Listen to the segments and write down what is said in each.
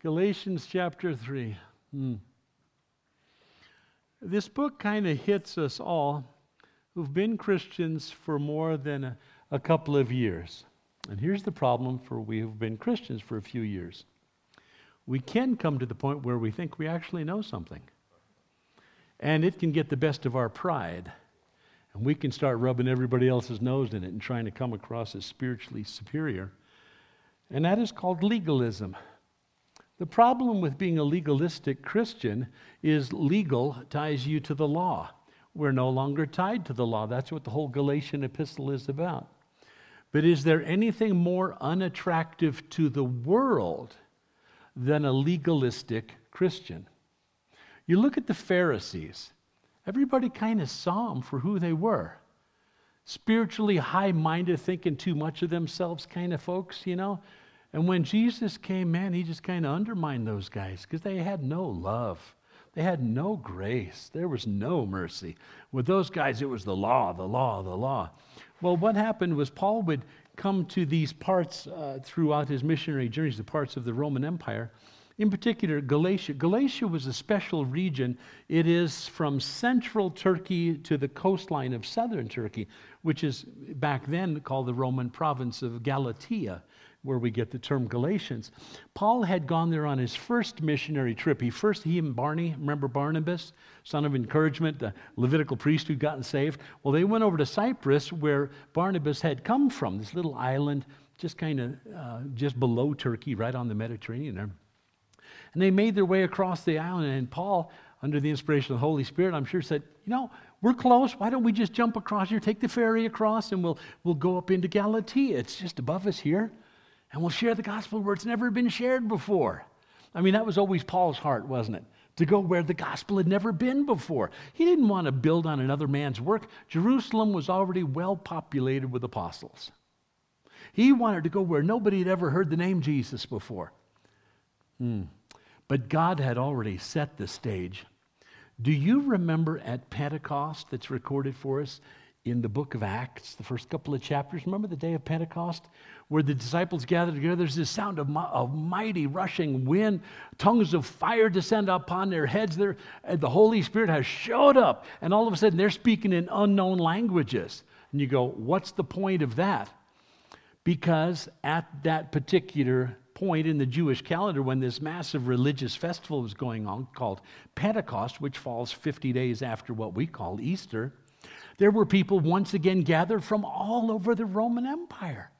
Galatians chapter 3. Hmm. This book kind of hits us all who've been Christians for more than a, a, couple of years. And here's the problem for we who've been Christians for a few years. We can come to the point where we think we actually know something. And it can get the best of our pride. And we can start rubbing everybody else's nose in it and trying to come across as spiritually superior. And that is called legalism. The problem with being a legalistic Christian is legal ties you to the law. We're no longer tied to the law. That's what the whole Galatian epistle is about. But is there anything more unattractive to the world than a legalistic Christian? You look at the Pharisees, everybody kind of saw them for who they were. Spiritually high minded, thinking too much of themselves kind of folks, you know. And when Jesus came, man, he just kind of undermined those guys because they had no love. They had no grace. There was no mercy. With those guys, it was the law, the law, the law. Well, what happened was Paul would come to these parts uh, throughout his missionary journeys, the parts of the Roman Empire. In particular, Galatia. Galatia was a special region. It is from central Turkey to the coastline of southern Turkey, which is back then called the Roman province of Galatia where we get the term Galatians. Paul had gone there on his first missionary trip. He first, he and Barney, remember Barnabas, son of encouragement, the Levitical priest who'd gotten saved? Well, they went over to Cyprus where Barnabas had come from, this little island just kind of uh, just below Turkey, right on the Mediterranean there. And they made their way across the island, and Paul, under the inspiration of the Holy Spirit, I'm sure said, You know, we're close. Why don't we just jump across here, take the ferry across, and we'll, we'll go up into Galatia? It's just above us here and we'll share the gospel where it's never been shared before. I mean, that was always Paul's heart, wasn't it? To go where the gospel had never been before. He didn't want to build on another man's work. Jerusalem was already well populated with apostles. He wanted to go where nobody had ever heard the name Jesus before. Hmm. But God had already set the stage. Do you remember at Pentecost that's recorded for us in the book of Acts, the first couple of chapters? Remember the day of Pentecost where the disciples gathered together, there's this sound of, of mighty rushing wind, tongues of fire descend upon their heads. There, the Holy Spirit has showed up, and all of a sudden they're speaking in unknown languages. And you go, what's the point of that? Because at that particular point in the Jewish calendar, when this massive religious festival was going on called Pentecost, which falls 50 days after what we call Easter, there were people once again gathered from all over the Roman Empire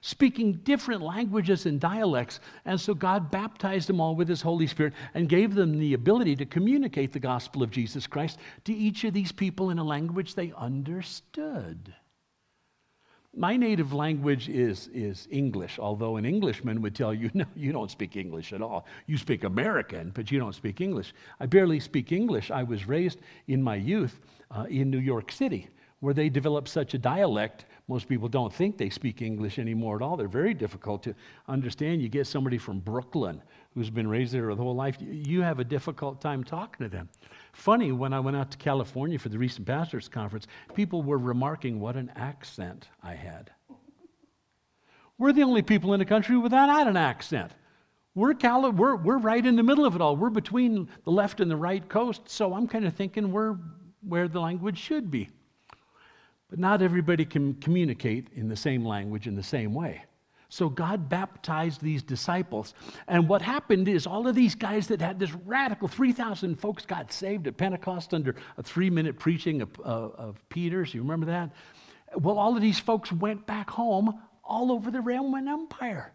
speaking different languages and dialects. And so God baptized them all with His Holy Spirit and gave them the ability to communicate the gospel of Jesus Christ to each of these people in a language they understood. My native language is, is English, although an Englishman would tell you, no, you don't speak English at all. You speak American, but you don't speak English. I barely speak English. I was raised in my youth uh, in New York City, where they developed such a dialect most people don't think they speak English anymore at all. They're very difficult to understand. You get somebody from Brooklyn who's been raised there the whole life, you have a difficult time talking to them. Funny, when I went out to California for the recent pastors' conference, people were remarking what an accent I had. We're the only people in the country without an accent. We're, Cali- we're, we're right in the middle of it all. We're between the left and the right coast, so I'm kind of thinking we're where the language should be. But not everybody can communicate in the same language in the same way. So God baptized these disciples. And what happened is all of these guys that had this radical 3,000 folks got saved at Pentecost under a three minute preaching of, uh, of Peter's. You remember that? Well, all of these folks went back home all over the Roman Empire.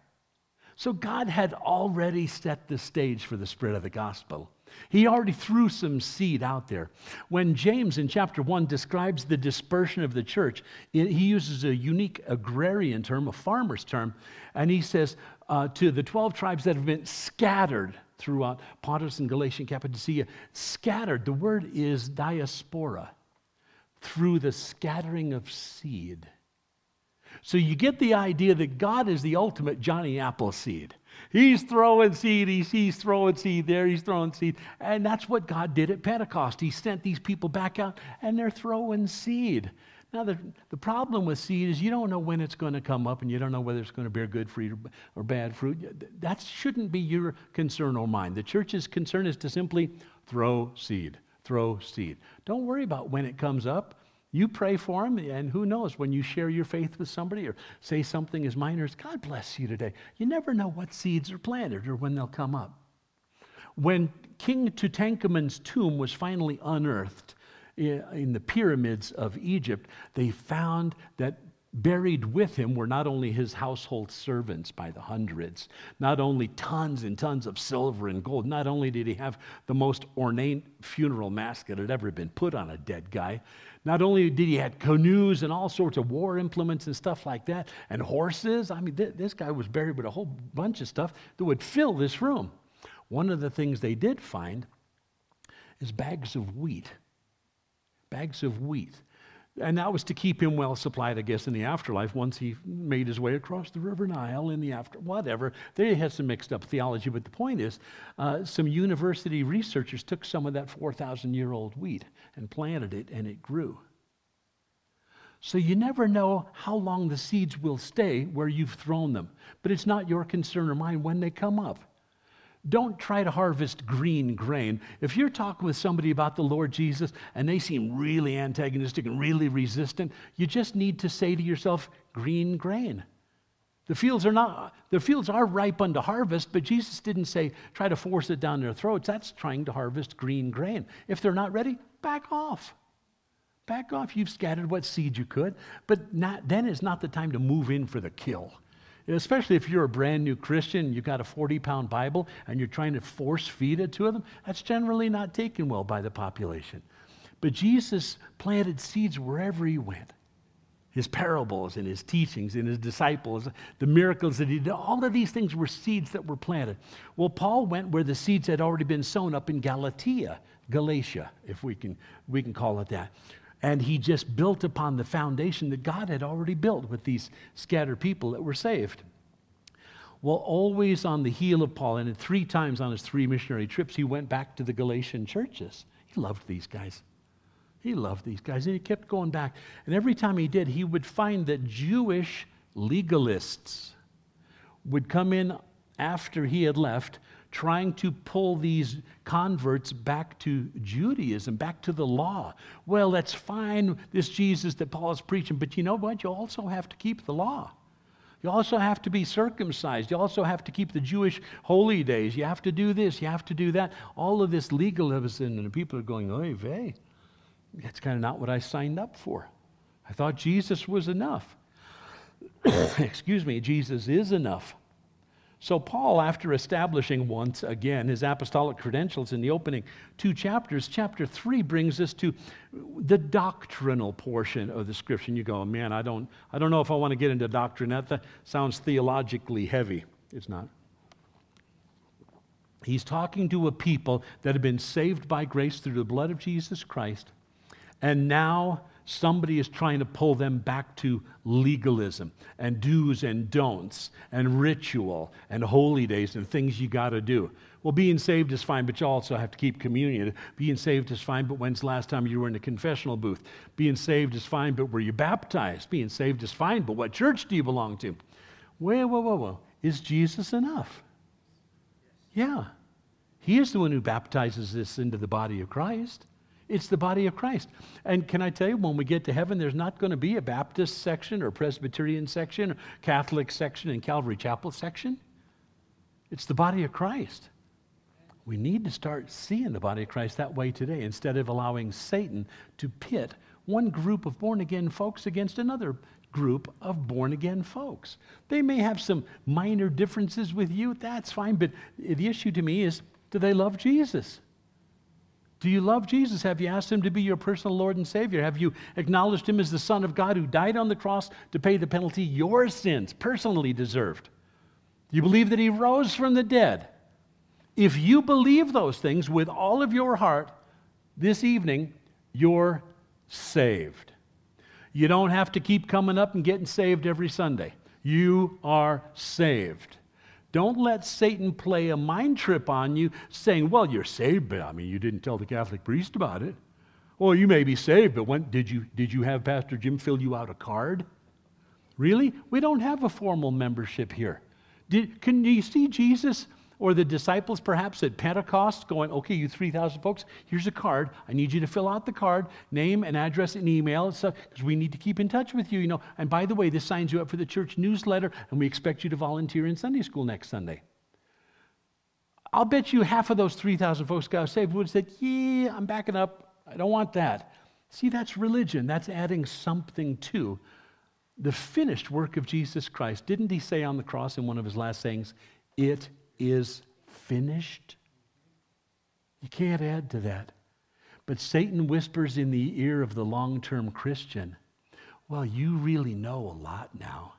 So God had already set the stage for the spread of the gospel. He already threw some seed out there. When James in chapter 1 describes the dispersion of the church, he uses a unique agrarian term, a farmer's term, and he says uh, to the 12 tribes that have been scattered throughout Pontus and Galatia and Cappadocia, scattered, the word is diaspora, through the scattering of seed. So you get the idea that God is the ultimate Johnny Appleseed. He's throwing seed, he's, he's throwing seed there, he's throwing seed. And that's what God did at Pentecost. He sent these people back out and they're throwing seed. Now, the, the problem with seed is you don't know when it's going to come up and you don't know whether it's going to bear good fruit or, or bad fruit. That shouldn't be your concern or mine. The church's concern is to simply throw seed, throw seed. Don't worry about when it comes up. You pray for them, and who knows, when you share your faith with somebody or say something as minor as, God bless you today, you never know what seeds are planted or when they'll come up. When King Tutankhamun's tomb was finally unearthed in the pyramids of Egypt, they found that buried with him were not only his household servants by the hundreds, not only tons and tons of silver and gold, not only did he have the most ornate funeral mask that had ever been put on a dead guy, not only did he have canoes and all sorts of war implements and stuff like that, and horses. I mean, th- this guy was buried with a whole bunch of stuff that would fill this room. One of the things they did find is bags of wheat. Bags of wheat. And that was to keep him well supplied, I guess, in the afterlife once he made his way across the River Nile in the after, whatever. They had some mixed up theology, but the point is, uh, some university researchers took some of that 4,000 year old wheat and planted it, and it grew. So you never know how long the seeds will stay where you've thrown them. But it's not your concern or mine when they come up. Don't try to harvest green grain. If you're talking with somebody about the Lord Jesus and they seem really antagonistic and really resistant, you just need to say to yourself, green grain. The fields are not the fields are ripe unto harvest, but Jesus didn't say try to force it down their throats. That's trying to harvest green grain. If they're not ready, back off. Back off. You've scattered what seed you could, but not, then is not the time to move in for the kill especially if you're a brand new Christian, you've got a 40 pound Bible, and you're trying to force feed it to them, that's generally not taken well by the population. But Jesus planted seeds wherever he went. His parables and his teachings and his disciples, the miracles that he did, all of these things were seeds that were planted. Well, Paul went where the seeds had already been sown up in Galatia, Galatia, if we can, we can call it that. And he just built upon the foundation that God had already built with these scattered people that were saved. Well, always on the heel of Paul, and three times on his three missionary trips, he went back to the Galatian churches. He loved these guys. He loved these guys, and he kept going back. And every time he did, he would find that Jewish legalists would come in after he had left trying to pull these converts back to Judaism, back to the law. Well, that's fine, this Jesus that Paul is preaching, but you know what? You also have to keep the law. You also have to be circumcised. You also have to keep the Jewish holy days. You have to do this. You have to do that. All of this legalism, and people are going, oy vey. That's kind of not what I signed up for. I thought Jesus was enough. Excuse me, Jesus is enough. So, Paul, after establishing once again his apostolic credentials in the opening two chapters, chapter three brings us to the doctrinal portion of the scripture. And you go, man, I don't, I don't know if I want to get into doctrine. That sounds theologically heavy. It's not. He's talking to a people that have been saved by grace through the blood of Jesus Christ, and now somebody is trying to pull them back to legalism and do's and don'ts and ritual and holy days and things you got to do. Well, being saved is fine, but you also have to keep communion. Being saved is fine, but when's the last time you were in a confessional booth? Being saved is fine, but were you baptized? Being saved is fine, but what church do you belong to? Well, well, well, well. Is Jesus enough? Yeah. He is the one who baptizes us into the body of Christ. It's the body of Christ. And can I tell you, when we get to heaven, there's not going to be a Baptist section or Presbyterian section or Catholic section and Calvary Chapel section. It's the body of Christ. We need to start seeing the body of Christ that way today instead of allowing Satan to pit one group of born again folks against another group of born again folks. They may have some minor differences with you, that's fine, but the issue to me is do they love Jesus? Do you love Jesus? Have you asked him to be your personal Lord and Savior? Have you acknowledged him as the Son of God who died on the cross to pay the penalty your sins personally deserved? Do you believe that he rose from the dead? If you believe those things with all of your heart this evening, you're saved. You don't have to keep coming up and getting saved every Sunday. You are saved. Don't let Satan play a mind trip on you saying, well, you're saved, but I mean, you didn't tell the Catholic priest about it. Well, you may be saved, but when did you did you have Pastor Jim fill you out a card? Really? We don't have a formal membership here. Did, can you see Jesus or the disciples perhaps at Pentecost going, okay, you 3,000 folks, here's a card. I need you to fill out the card, name and address and email, and because we need to keep in touch with you, you know. And by the way, this signs you up for the church newsletter, and we expect you to volunteer in Sunday school next Sunday. I'll bet you half of those 3,000 folks got saved would have said, yeah, I'm backing up. I don't want that. See, that's religion. That's adding something to the finished work of Jesus Christ. Didn't he say on the cross in one of his last sayings, It is finished? You can't add to that. But Satan whispers in the ear of the long term Christian, Well, you really know a lot now.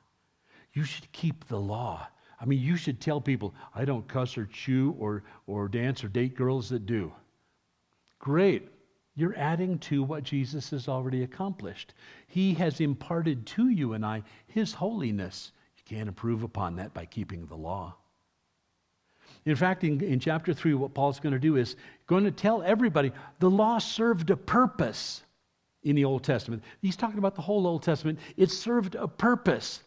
You should keep the law. I mean, you should tell people, I don't cuss or chew or, or dance or date girls that do. Great. You're adding to what Jesus has already accomplished. He has imparted to you and I His holiness. You can't improve upon that by keeping the law. In fact, in, in chapter 3, what Paul's going to do is going to tell everybody the law served a purpose in the Old Testament. He's talking about the whole Old Testament. It served a purpose,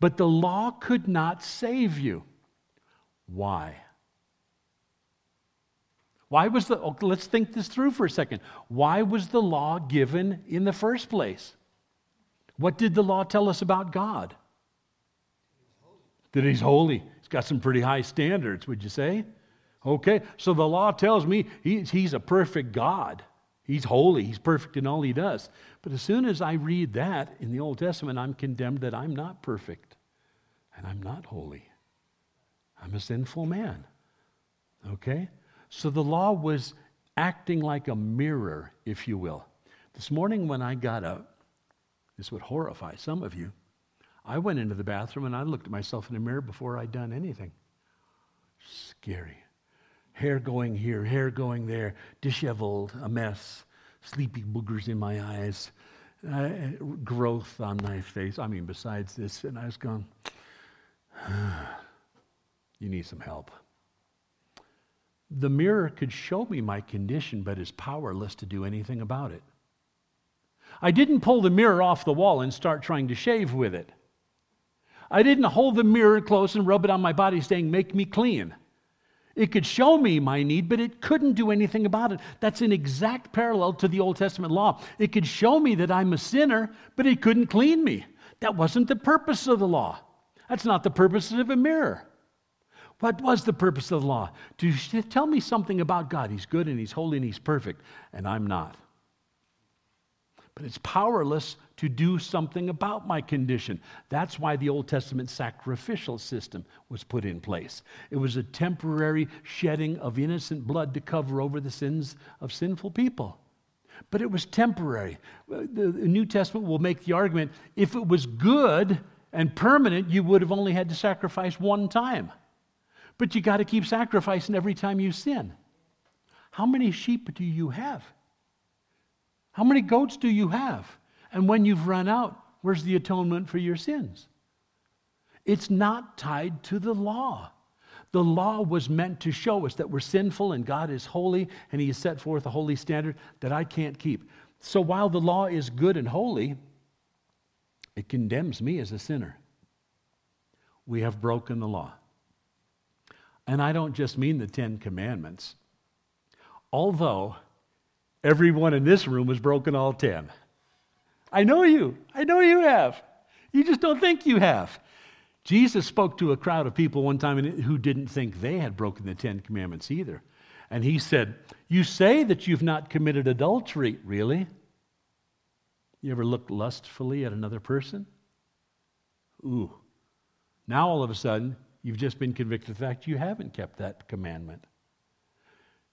but the law could not save you. Why? Why was the, oh, let's think this through for a second. Why was the law given in the first place? What did the law tell us about God? That He's holy. He's got some pretty high standards, would you say? Okay, so the law tells me he's, he's a perfect God. He's holy. He's perfect in all he does. But as soon as I read that in the Old Testament, I'm condemned that I'm not perfect and I'm not holy. I'm a sinful man. Okay? So the law was acting like a mirror, if you will. This morning when I got up, this would horrify some of you. I went into the bathroom and I looked at myself in the mirror before I'd done anything. Scary. Hair going here, hair going there, disheveled, a mess, sleepy boogers in my eyes, uh, growth on my face. I mean, besides this, and I was going, you need some help. The mirror could show me my condition, but is powerless to do anything about it. I didn't pull the mirror off the wall and start trying to shave with it. I didn't hold the mirror close and rub it on my body saying, Make me clean. It could show me my need, but it couldn't do anything about it. That's an exact parallel to the Old Testament law. It could show me that I'm a sinner, but it couldn't clean me. That wasn't the purpose of the law. That's not the purpose of a mirror. What was the purpose of the law? To tell me something about God. He's good and He's holy and He's perfect, and I'm not. But it's powerless to do something about my condition. That's why the Old Testament sacrificial system was put in place. It was a temporary shedding of innocent blood to cover over the sins of sinful people. But it was temporary. The New Testament will make the argument if it was good and permanent, you would have only had to sacrifice one time. But you got to keep sacrificing every time you sin. How many sheep do you have? How many goats do you have? And when you've run out, where's the atonement for your sins? It's not tied to the law. The law was meant to show us that we're sinful and God is holy and He has set forth a holy standard that I can't keep. So while the law is good and holy, it condemns me as a sinner. We have broken the law. And I don't just mean the Ten Commandments, although everyone in this room has broken all ten. I know you. I know you have. You just don't think you have. Jesus spoke to a crowd of people one time who didn't think they had broken the Ten Commandments either. And he said, You say that you've not committed adultery, really? You ever looked lustfully at another person? Ooh. Now all of a sudden, You've just been convicted of the fact you haven't kept that commandment.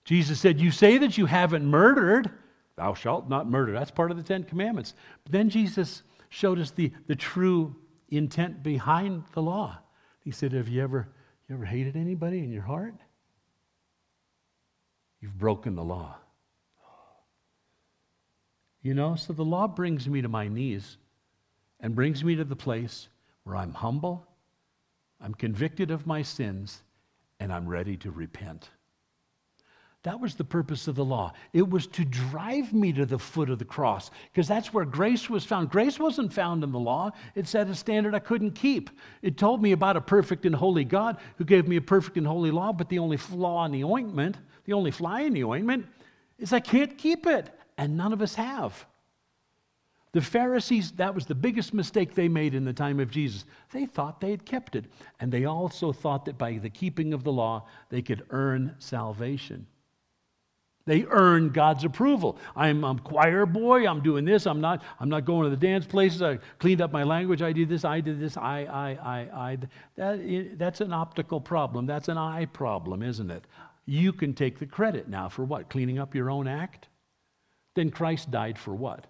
Jesus said, You say that you haven't murdered. Thou shalt not murder. That's part of the Ten Commandments. But then Jesus showed us the, the true intent behind the law. He said, Have you ever, you ever hated anybody in your heart? You've broken the law. You know, so the law brings me to my knees and brings me to the place where I'm humble I'm convicted of my sins and I'm ready to repent. That was the purpose of the law. It was to drive me to the foot of the cross because that's where grace was found. Grace wasn't found in the law, it set a standard I couldn't keep. It told me about a perfect and holy God who gave me a perfect and holy law, but the only flaw in the ointment, the only fly in the ointment, is I can't keep it. And none of us have. The Pharisees, that was the biggest mistake they made in the time of Jesus. They thought they had kept it. And they also thought that by the keeping of the law, they could earn salvation. They earn God's approval. I'm a choir boy. I'm doing this. I'm not, I'm not going to the dance places. I cleaned up my language. I did this. I did this. I, I, I, I. That, that's an optical problem. That's an eye problem, isn't it? You can take the credit now for what? Cleaning up your own act? Then Christ died for what?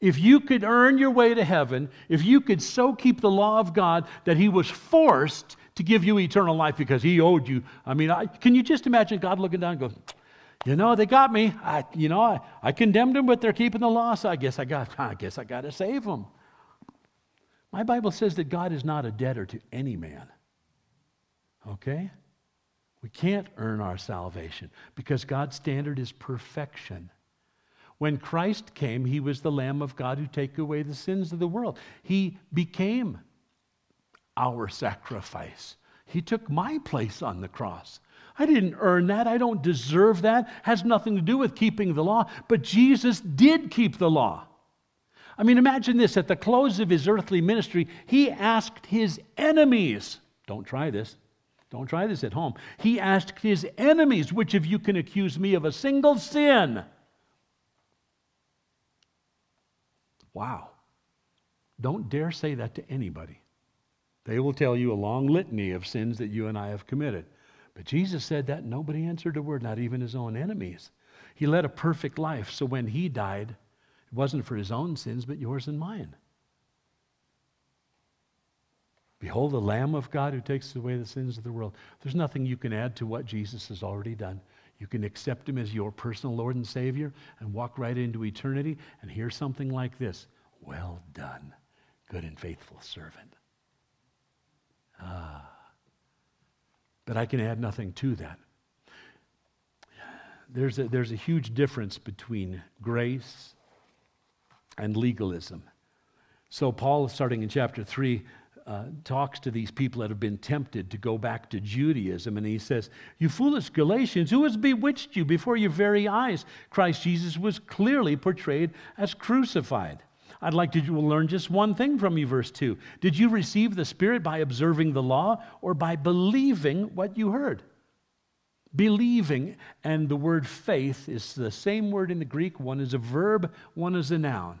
If you could earn your way to heaven, if you could so keep the law of God that he was forced to give you eternal life because he owed you. I mean, I, can you just imagine God looking down and go, you know, they got me. I, you know, I, I condemned them, but they're keeping the law, so I guess I got, I guess I got to save them. My Bible says that God is not a debtor to any man. Okay? We can't earn our salvation because God's standard is perfection. When Christ came, he was the Lamb of God who take away the sins of the world. He became our sacrifice. He took my place on the cross. I didn't earn that. I don't deserve that. Has nothing to do with keeping the law, but Jesus did keep the law. I mean, imagine this at the close of his earthly ministry, he asked his enemies, don't try this. Don't try this at home. He asked his enemies, which of you can accuse me of a single sin? Wow. Don't dare say that to anybody. They will tell you a long litany of sins that you and I have committed. But Jesus said that nobody answered a word, not even his own enemies. He led a perfect life, so when he died, it wasn't for his own sins, but yours and mine. Behold, the Lamb of God who takes away the sins of the world. There's nothing you can add to what Jesus has already done. You can accept him as your personal Lord and Savior and walk right into eternity and hear something like this Well done, good and faithful servant. Ah. But I can add nothing to that. There's a, there's a huge difference between grace and legalism. So, Paul, starting in chapter 3, uh, talks to these people that have been tempted to go back to Judaism, and he says, You foolish Galatians, who has bewitched you before your very eyes? Christ Jesus was clearly portrayed as crucified. I'd like to learn just one thing from you, verse 2. Did you receive the Spirit by observing the law or by believing what you heard? Believing, and the word faith is the same word in the Greek. One is a verb, one is a noun.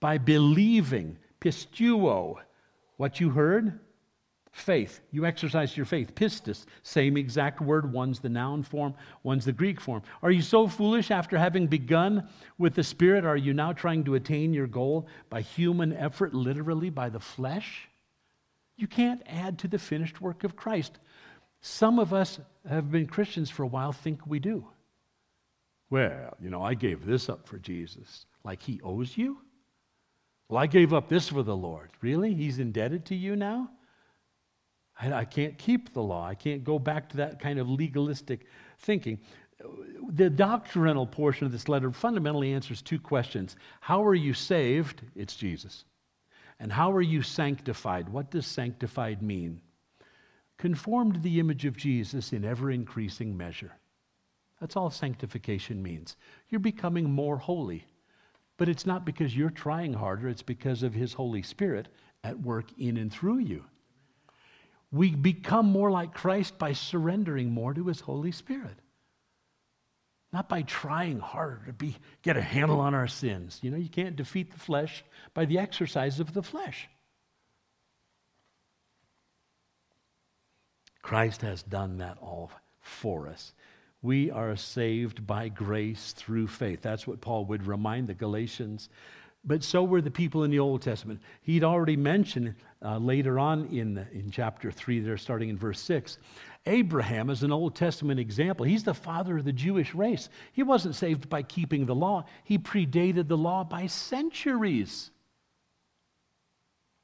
By believing, pisteuo, what you heard, faith. You exercise your faith. Pistis, same exact word. One's the noun form, one's the Greek form. Are you so foolish after having begun with the Spirit? Are you now trying to attain your goal by human effort, literally by the flesh? You can't add to the finished work of Christ. Some of us have been Christians for a while, think we do. Well, you know, I gave this up for Jesus. Like he owes you? Well, I gave up this for the Lord. Really? He's indebted to you now? I, I can't keep the law. I can't go back to that kind of legalistic thinking. The doctrinal portion of this letter fundamentally answers two questions How are you saved? It's Jesus. And how are you sanctified? What does sanctified mean? Conformed to the image of Jesus in ever increasing measure. That's all sanctification means. You're becoming more holy. But it's not because you're trying harder, it's because of His Holy Spirit at work in and through you. We become more like Christ by surrendering more to His Holy Spirit. Not by trying harder to be, get a handle on our sins. You know, you can't defeat the flesh by the exercise of the flesh. Christ has done that all for us. We are saved by grace through faith. That's what Paul would remind the Galatians. But so were the people in the Old Testament. He'd already mentioned uh, later on in, in chapter 3, there, starting in verse 6, Abraham is an Old Testament example. He's the father of the Jewish race. He wasn't saved by keeping the law, he predated the law by centuries.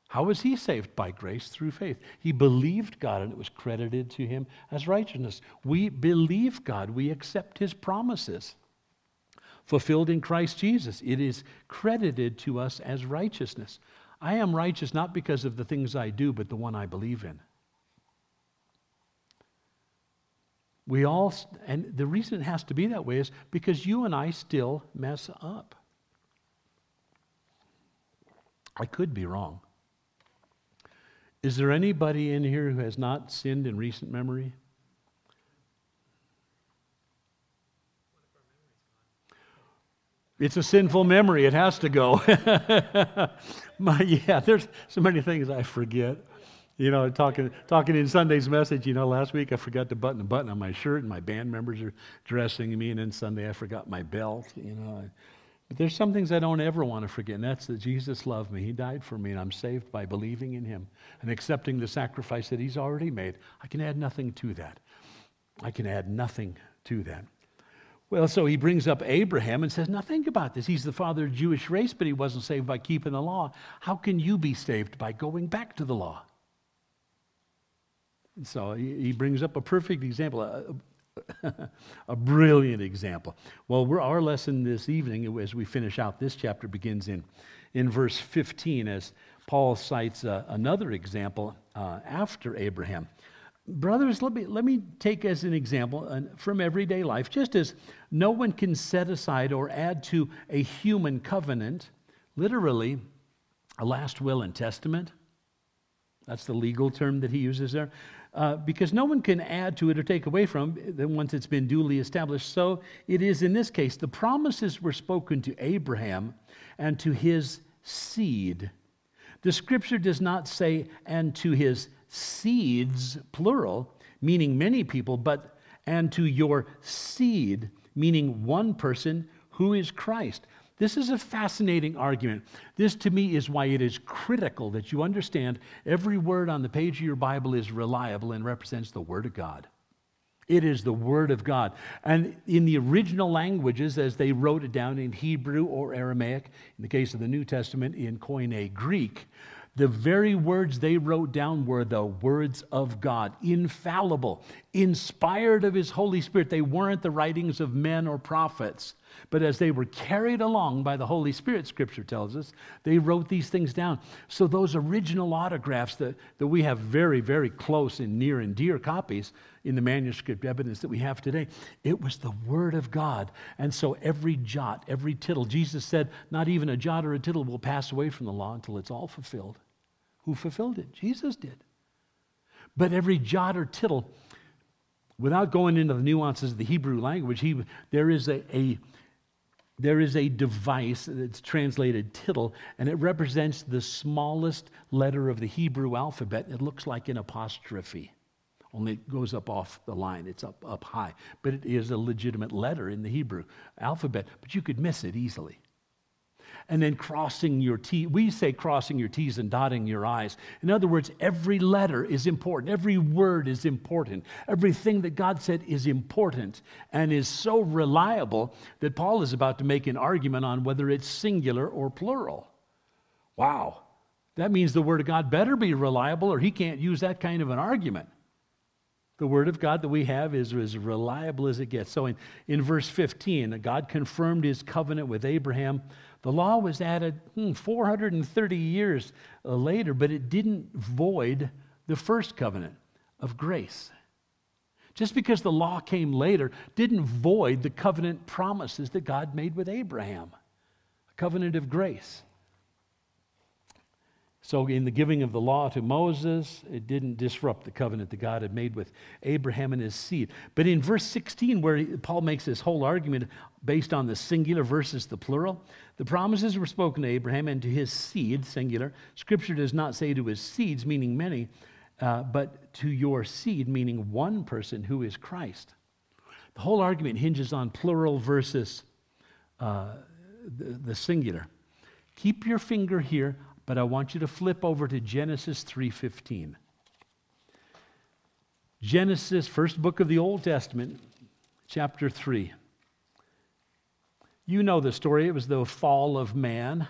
How was he saved? By grace through faith. He believed God and it was credited to him as righteousness. We believe God, we accept his promises. Fulfilled in Christ Jesus, it is credited to us as righteousness. I am righteous not because of the things I do, but the one I believe in. We all, and the reason it has to be that way is because you and I still mess up. I could be wrong. Is there anybody in here who has not sinned in recent memory? It's a sinful memory. It has to go. My, yeah, there's so many things I forget. You know, talking talking in Sunday's message, you know, last week I forgot to button a button on my shirt, and my band members are dressing me, and then Sunday I forgot my belt. You know, but there's some things I don't ever want to forget, and that's that Jesus loved me. He died for me, and I'm saved by believing in Him and accepting the sacrifice that He's already made. I can add nothing to that. I can add nothing to that. Well, so he brings up Abraham and says, Now think about this. He's the father of the Jewish race, but he wasn't saved by keeping the law. How can you be saved? By going back to the law. And so he brings up a perfect example, a brilliant example. Well, our lesson this evening, as we finish out this chapter, begins in, in verse 15 as Paul cites uh, another example uh, after Abraham. Brothers, let me, let me take as an example from everyday life, just as no one can set aside or add to a human covenant, literally, a last will and testament. That's the legal term that he uses there uh, because no one can add to it or take away from it once it's been duly established. So it is in this case. The promises were spoken to Abraham and to his seed. The scripture does not say, and to his seeds, plural, meaning many people, but and to your seed, meaning one person who is Christ. This is a fascinating argument. This, to me, is why it is critical that you understand every word on the page of your Bible is reliable and represents the Word of God. It is the Word of God. And in the original languages, as they wrote it down in Hebrew or Aramaic, in the case of the New Testament, in Koine Greek, the very words they wrote down were the words of God, infallible, inspired of His Holy Spirit. They weren't the writings of men or prophets. But as they were carried along by the Holy Spirit, Scripture tells us, they wrote these things down. So those original autographs that, that we have very, very close and near and dear copies in the manuscript evidence that we have today, it was the Word of God. And so every jot, every tittle, Jesus said, not even a jot or a tittle will pass away from the law until it's all fulfilled. Who fulfilled it? Jesus did. But every jot or tittle, without going into the nuances of the Hebrew language, he, there is a, a there is a device that's translated tittle, and it represents the smallest letter of the Hebrew alphabet. It looks like an apostrophe, only it goes up off the line. It's up, up high. But it is a legitimate letter in the Hebrew alphabet, but you could miss it easily and then crossing your T. We say crossing your T's and dotting your I's. In other words, every letter is important. Every word is important. Everything that God said is important and is so reliable that Paul is about to make an argument on whether it's singular or plural. Wow. That means the Word of God better be reliable or he can't use that kind of an argument. The Word of God that we have is as reliable as it gets. So in, in verse 15, God confirmed his covenant with Abraham the law was added hmm, 430 years uh, later, but it didn't void the first covenant of grace. Just because the law came later didn't void the covenant promises that God made with Abraham, a covenant of grace. So, in the giving of the law to Moses, it didn't disrupt the covenant that God had made with Abraham and his seed. But in verse 16, where Paul makes this whole argument based on the singular versus the plural, the promises were spoken to Abraham and to his seed, singular. Scripture does not say to his seeds, meaning many, uh, but to your seed, meaning one person who is Christ. The whole argument hinges on plural versus uh, the, the singular. Keep your finger here but I want you to flip over to Genesis 3:15. Genesis, first book of the Old Testament, chapter 3. You know the story. It was the fall of man.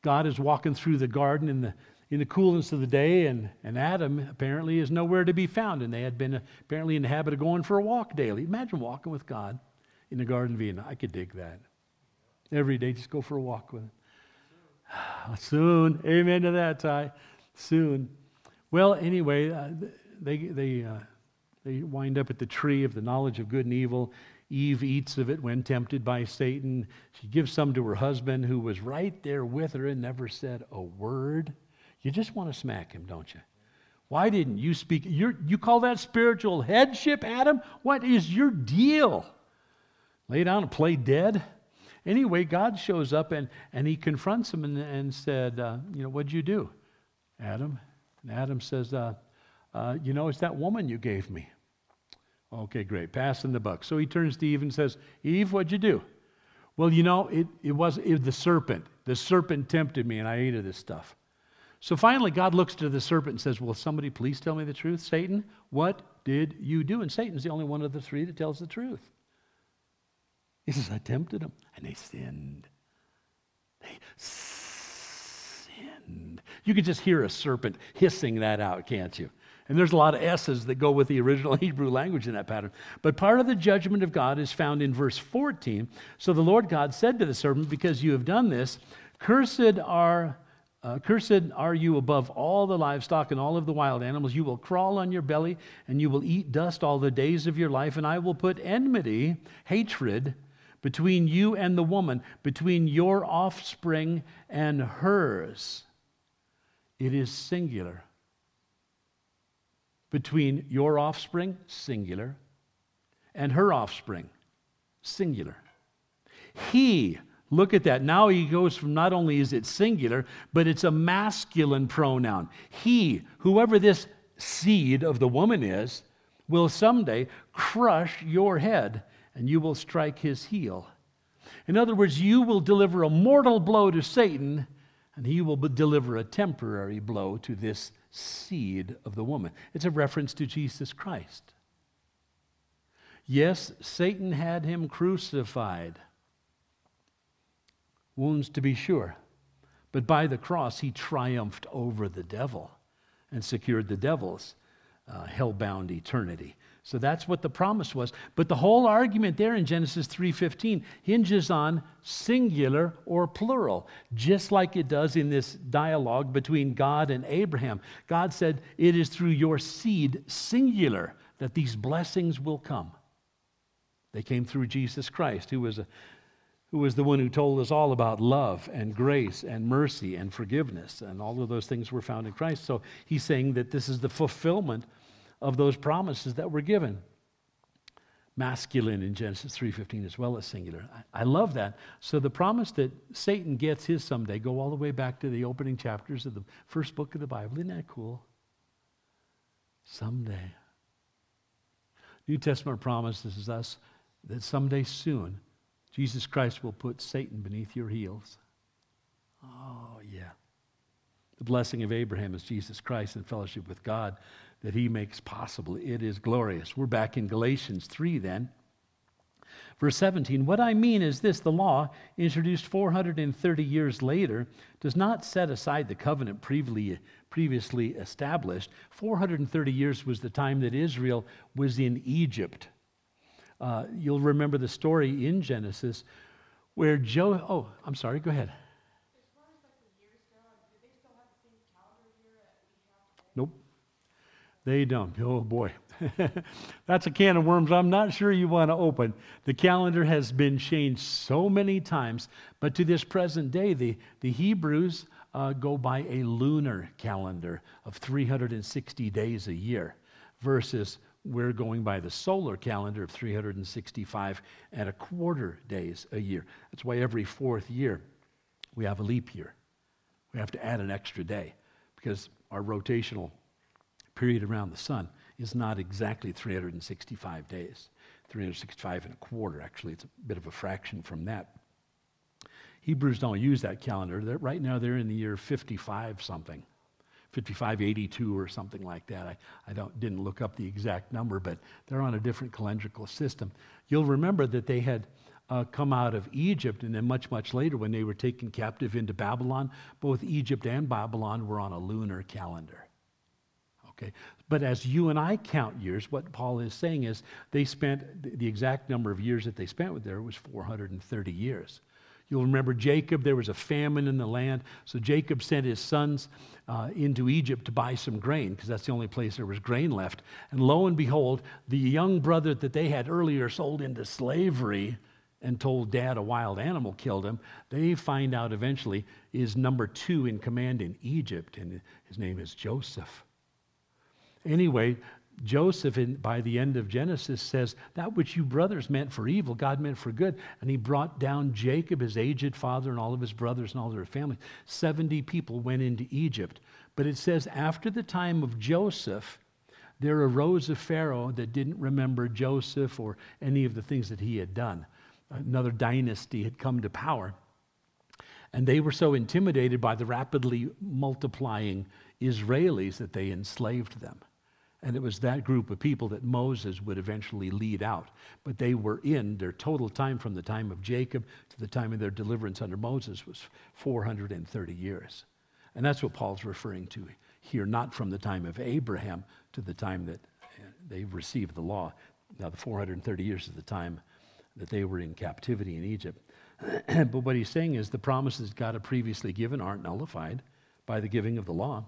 God is walking through the garden in the, in the coolness of the day, and, and Adam apparently is nowhere to be found. And they had been apparently in the habit of going for a walk daily. Imagine walking with God in the Garden of Eden. I could dig that. Every day, just go for a walk with Him. Soon. Amen to that, Ty. Soon. Well, anyway, uh, they, they, uh, they wind up at the tree of the knowledge of good and evil. Eve eats of it when tempted by Satan. She gives some to her husband, who was right there with her and never said a word. You just want to smack him, don't you? Why didn't you speak? You're, you call that spiritual headship, Adam? What is your deal? Lay down and play dead? Anyway, God shows up and, and he confronts him and, and said, uh, You know, what'd you do, Adam? And Adam says, uh, uh, You know, it's that woman you gave me. Okay, great. Passing the buck. So he turns to Eve and says, Eve, what'd you do? Well, you know, it, it was it, the serpent. The serpent tempted me and I ate of this stuff. So finally, God looks to the serpent and says, Will somebody please tell me the truth? Satan, what did you do? And Satan's the only one of the three that tells the truth. He says, I tempted them and they sinned. They sinned. You could just hear a serpent hissing that out, can't you? And there's a lot of S's that go with the original Hebrew language in that pattern. But part of the judgment of God is found in verse 14. So the Lord God said to the serpent, Because you have done this, cursed are. Uh, cursed are you above all the livestock and all of the wild animals. You will crawl on your belly and you will eat dust all the days of your life, and I will put enmity, hatred, between you and the woman, between your offspring and hers. It is singular. Between your offspring, singular, and her offspring, singular. He, look at that. Now he goes from not only is it singular, but it's a masculine pronoun. He, whoever this seed of the woman is, will someday crush your head and you will strike his heel. In other words, you will deliver a mortal blow to Satan, and he will deliver a temporary blow to this seed of the woman. It's a reference to Jesus Christ. Yes, Satan had him crucified, wounds to be sure, but by the cross he triumphed over the devil and secured the devil's uh, hell bound eternity. So that's what the promise was. But the whole argument there in Genesis 3:15 hinges on singular or plural, just like it does in this dialogue between God and Abraham. God said, "It is through your seed singular that these blessings will come." They came through Jesus Christ, who was a who was the one who told us all about love and grace and mercy and forgiveness and all of those things were found in Christ. So he's saying that this is the fulfillment of those promises that were given. Masculine in genesis 3.15 as well as singular. I, I, love that. So the promise that satan gets his someday go all the way back to the opening chapters of the first book of the bible. Isn't that cool? Someday. New testament promises us that someday soon jesus christ will put satan beneath your heels. Oh yeah. The blessing of abraham is jesus christ in fellowship with god that he makes possible. It is glorious. We're back in Galatians 3 then. Verse 17, what I mean is this the law, introduced 430 years later, does not set aside the covenant previously, previously established. 430 years was the time that Israel was in Egypt. Uh, you'll remember the story in Genesis where Joe, oh, I'm sorry, go ahead. Nope. They don't. Oh boy. That's a can of worms I'm not sure you want to open. The calendar has been changed so many times, but to this present day, the, the Hebrews uh, go by a lunar calendar of 360 days a year versus we're going by the solar calendar of 365 and a quarter days a year. That's why every fourth year we have a leap year. We have to add an extra day because our rotational period around the sun is not exactly 365 days. 365 and a quarter, actually. It's a bit of a fraction from that. Hebrews don't use that calendar. They're, right now, they're in the year 55 something, 5582 or something like that. I, I don't, didn't look up the exact number, but they're on a different calendrical system. You'll remember that they had uh, come out of Egypt, and then much, much later, when they were taken captive into Babylon, both Egypt and Babylon were on a lunar calendar. Okay, but as you and I count years, what Paul is saying is they spent the exact number of years that they spent with there was 430 years. You'll remember Jacob, there was a famine in the land. So Jacob sent his sons uh, into Egypt to buy some grain because that's the only place there was grain left. And lo and behold, the young brother that they had earlier sold into slavery and told dad a wild animal killed him, they find out eventually is number two in command in Egypt, and his name is Joseph. Anyway, Joseph, in, by the end of Genesis, says, That which you brothers meant for evil, God meant for good. And he brought down Jacob, his aged father, and all of his brothers and all their families. 70 people went into Egypt. But it says, After the time of Joseph, there arose a Pharaoh that didn't remember Joseph or any of the things that he had done. Another dynasty had come to power. And they were so intimidated by the rapidly multiplying Israelis that they enslaved them. And it was that group of people that Moses would eventually lead out. But they were in their total time from the time of Jacob to the time of their deliverance under Moses was 430 years. And that's what Paul's referring to here, not from the time of Abraham to the time that uh, they received the law. Now, the 430 years is the time that they were in captivity in Egypt. but what he's saying is the promises God had previously given aren't nullified by the giving of the law.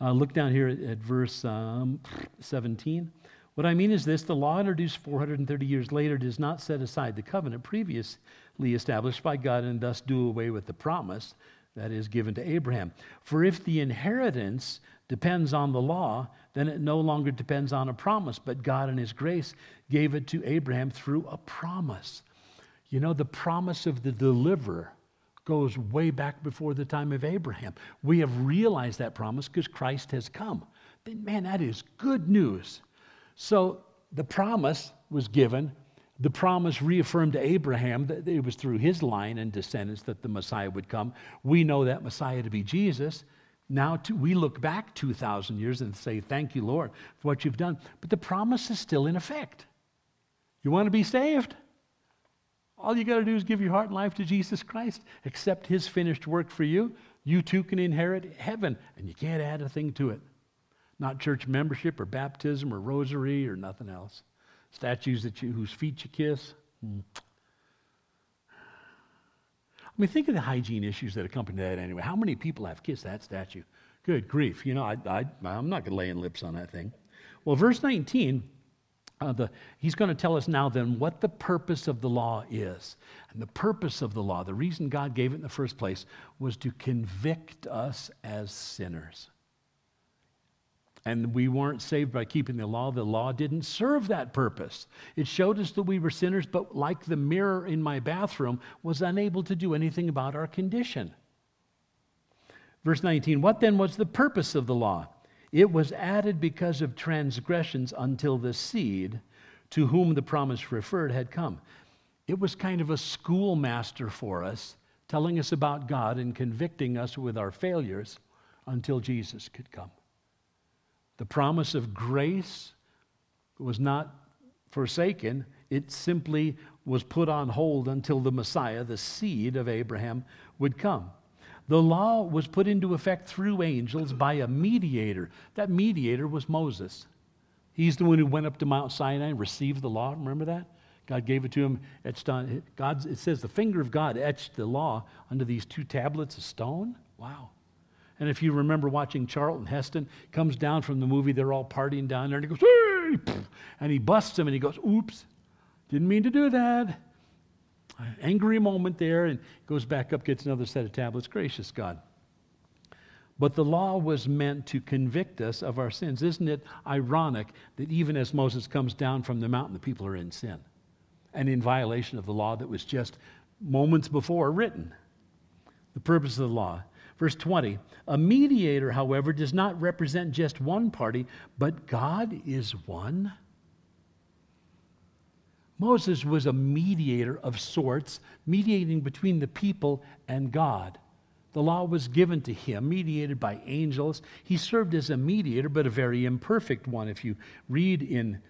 Uh, look down here at, at verse um, 17. What I mean is this the law introduced 430 years later does not set aside the covenant previously established by God and thus do away with the promise that is given to Abraham. For if the inheritance depends on the law, then it no longer depends on a promise, but God in His grace gave it to Abraham through a promise. You know, the promise of the deliverer goes way back before the time of Abraham. We have realized that promise because Christ has come. Man, that is good news. So the promise was given. The promise reaffirmed to Abraham that it was through his line and descendants that the Messiah would come. We know that Messiah to be Jesus. Now to, we look back 2,000 years and say, Thank you, Lord, for what you've done. But the promise is still in effect. You want to be saved? All you got to do is give your heart and life to Jesus Christ, accept his finished work for you. You too can inherit heaven, and you can't add a thing to it. Not church membership or baptism or rosary or nothing else. Statues that you, whose feet you kiss. Hmm. I mean, think of the hygiene issues that accompany that anyway. How many people have kissed that statue? Good grief. You know, I, I, I'm not going to lay in lips on that thing. Well, verse 19 uh, the, he's going to tell us now then what the purpose of the law is. And the purpose of the law, the reason God gave it in the first place, was to convict us as sinners. And we weren't saved by keeping the law. The law didn't serve that purpose. It showed us that we were sinners, but like the mirror in my bathroom, was unable to do anything about our condition. Verse 19 What then was the purpose of the law? It was added because of transgressions until the seed to whom the promise referred had come. It was kind of a schoolmaster for us, telling us about God and convicting us with our failures until Jesus could come. The promise of grace was not forsaken, it simply was put on hold until the Messiah, the seed of Abraham, would come. The law was put into effect through angels by a mediator. That mediator was Moses. He's the one who went up to Mount Sinai and received the law. Remember that? God gave it to him etched on God's it says the finger of God etched the law under these two tablets of stone. Wow. And if you remember watching Charlton Heston comes down from the movie, they're all partying down there, and he goes, hey! and he busts him and he goes, oops, didn't mean to do that angry moment there and goes back up, gets another set of tablets. Gracious God. But the law was meant to convict us of our sins. Isn't it ironic that even as Moses comes down from the mountain, the people are in sin and in violation of the law that was just moments before written? The purpose of the law. Verse 20 A mediator, however, does not represent just one party, but God is one. Moses was a mediator of sorts, mediating between the people and God. The law was given to him, mediated by angels. He served as a mediator, but a very imperfect one. If you read in,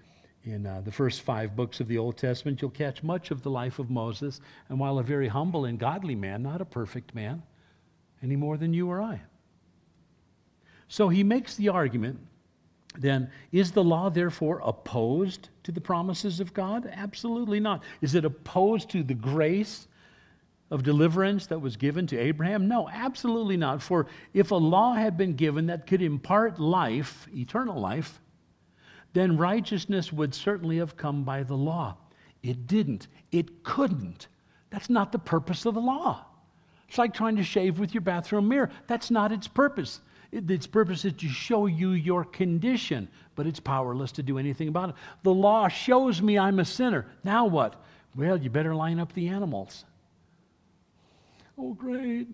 in uh, the first five books of the Old Testament, you'll catch much of the life of Moses. And while a very humble and godly man, not a perfect man, any more than you or I. So he makes the argument then, is the law therefore opposed to the promises of God? Absolutely not. Is it opposed to the grace of deliverance that was given to Abraham? No, absolutely not. For if a law had been given that could impart life, eternal life, then righteousness would certainly have come by the law. It didn't. It couldn't. That's not the purpose of the law. It's like trying to shave with your bathroom mirror. That's not its purpose. Its purpose is to show you your condition, but it's powerless to do anything about it. The law shows me I'm a sinner. Now what? Well, you better line up the animals. Oh, great.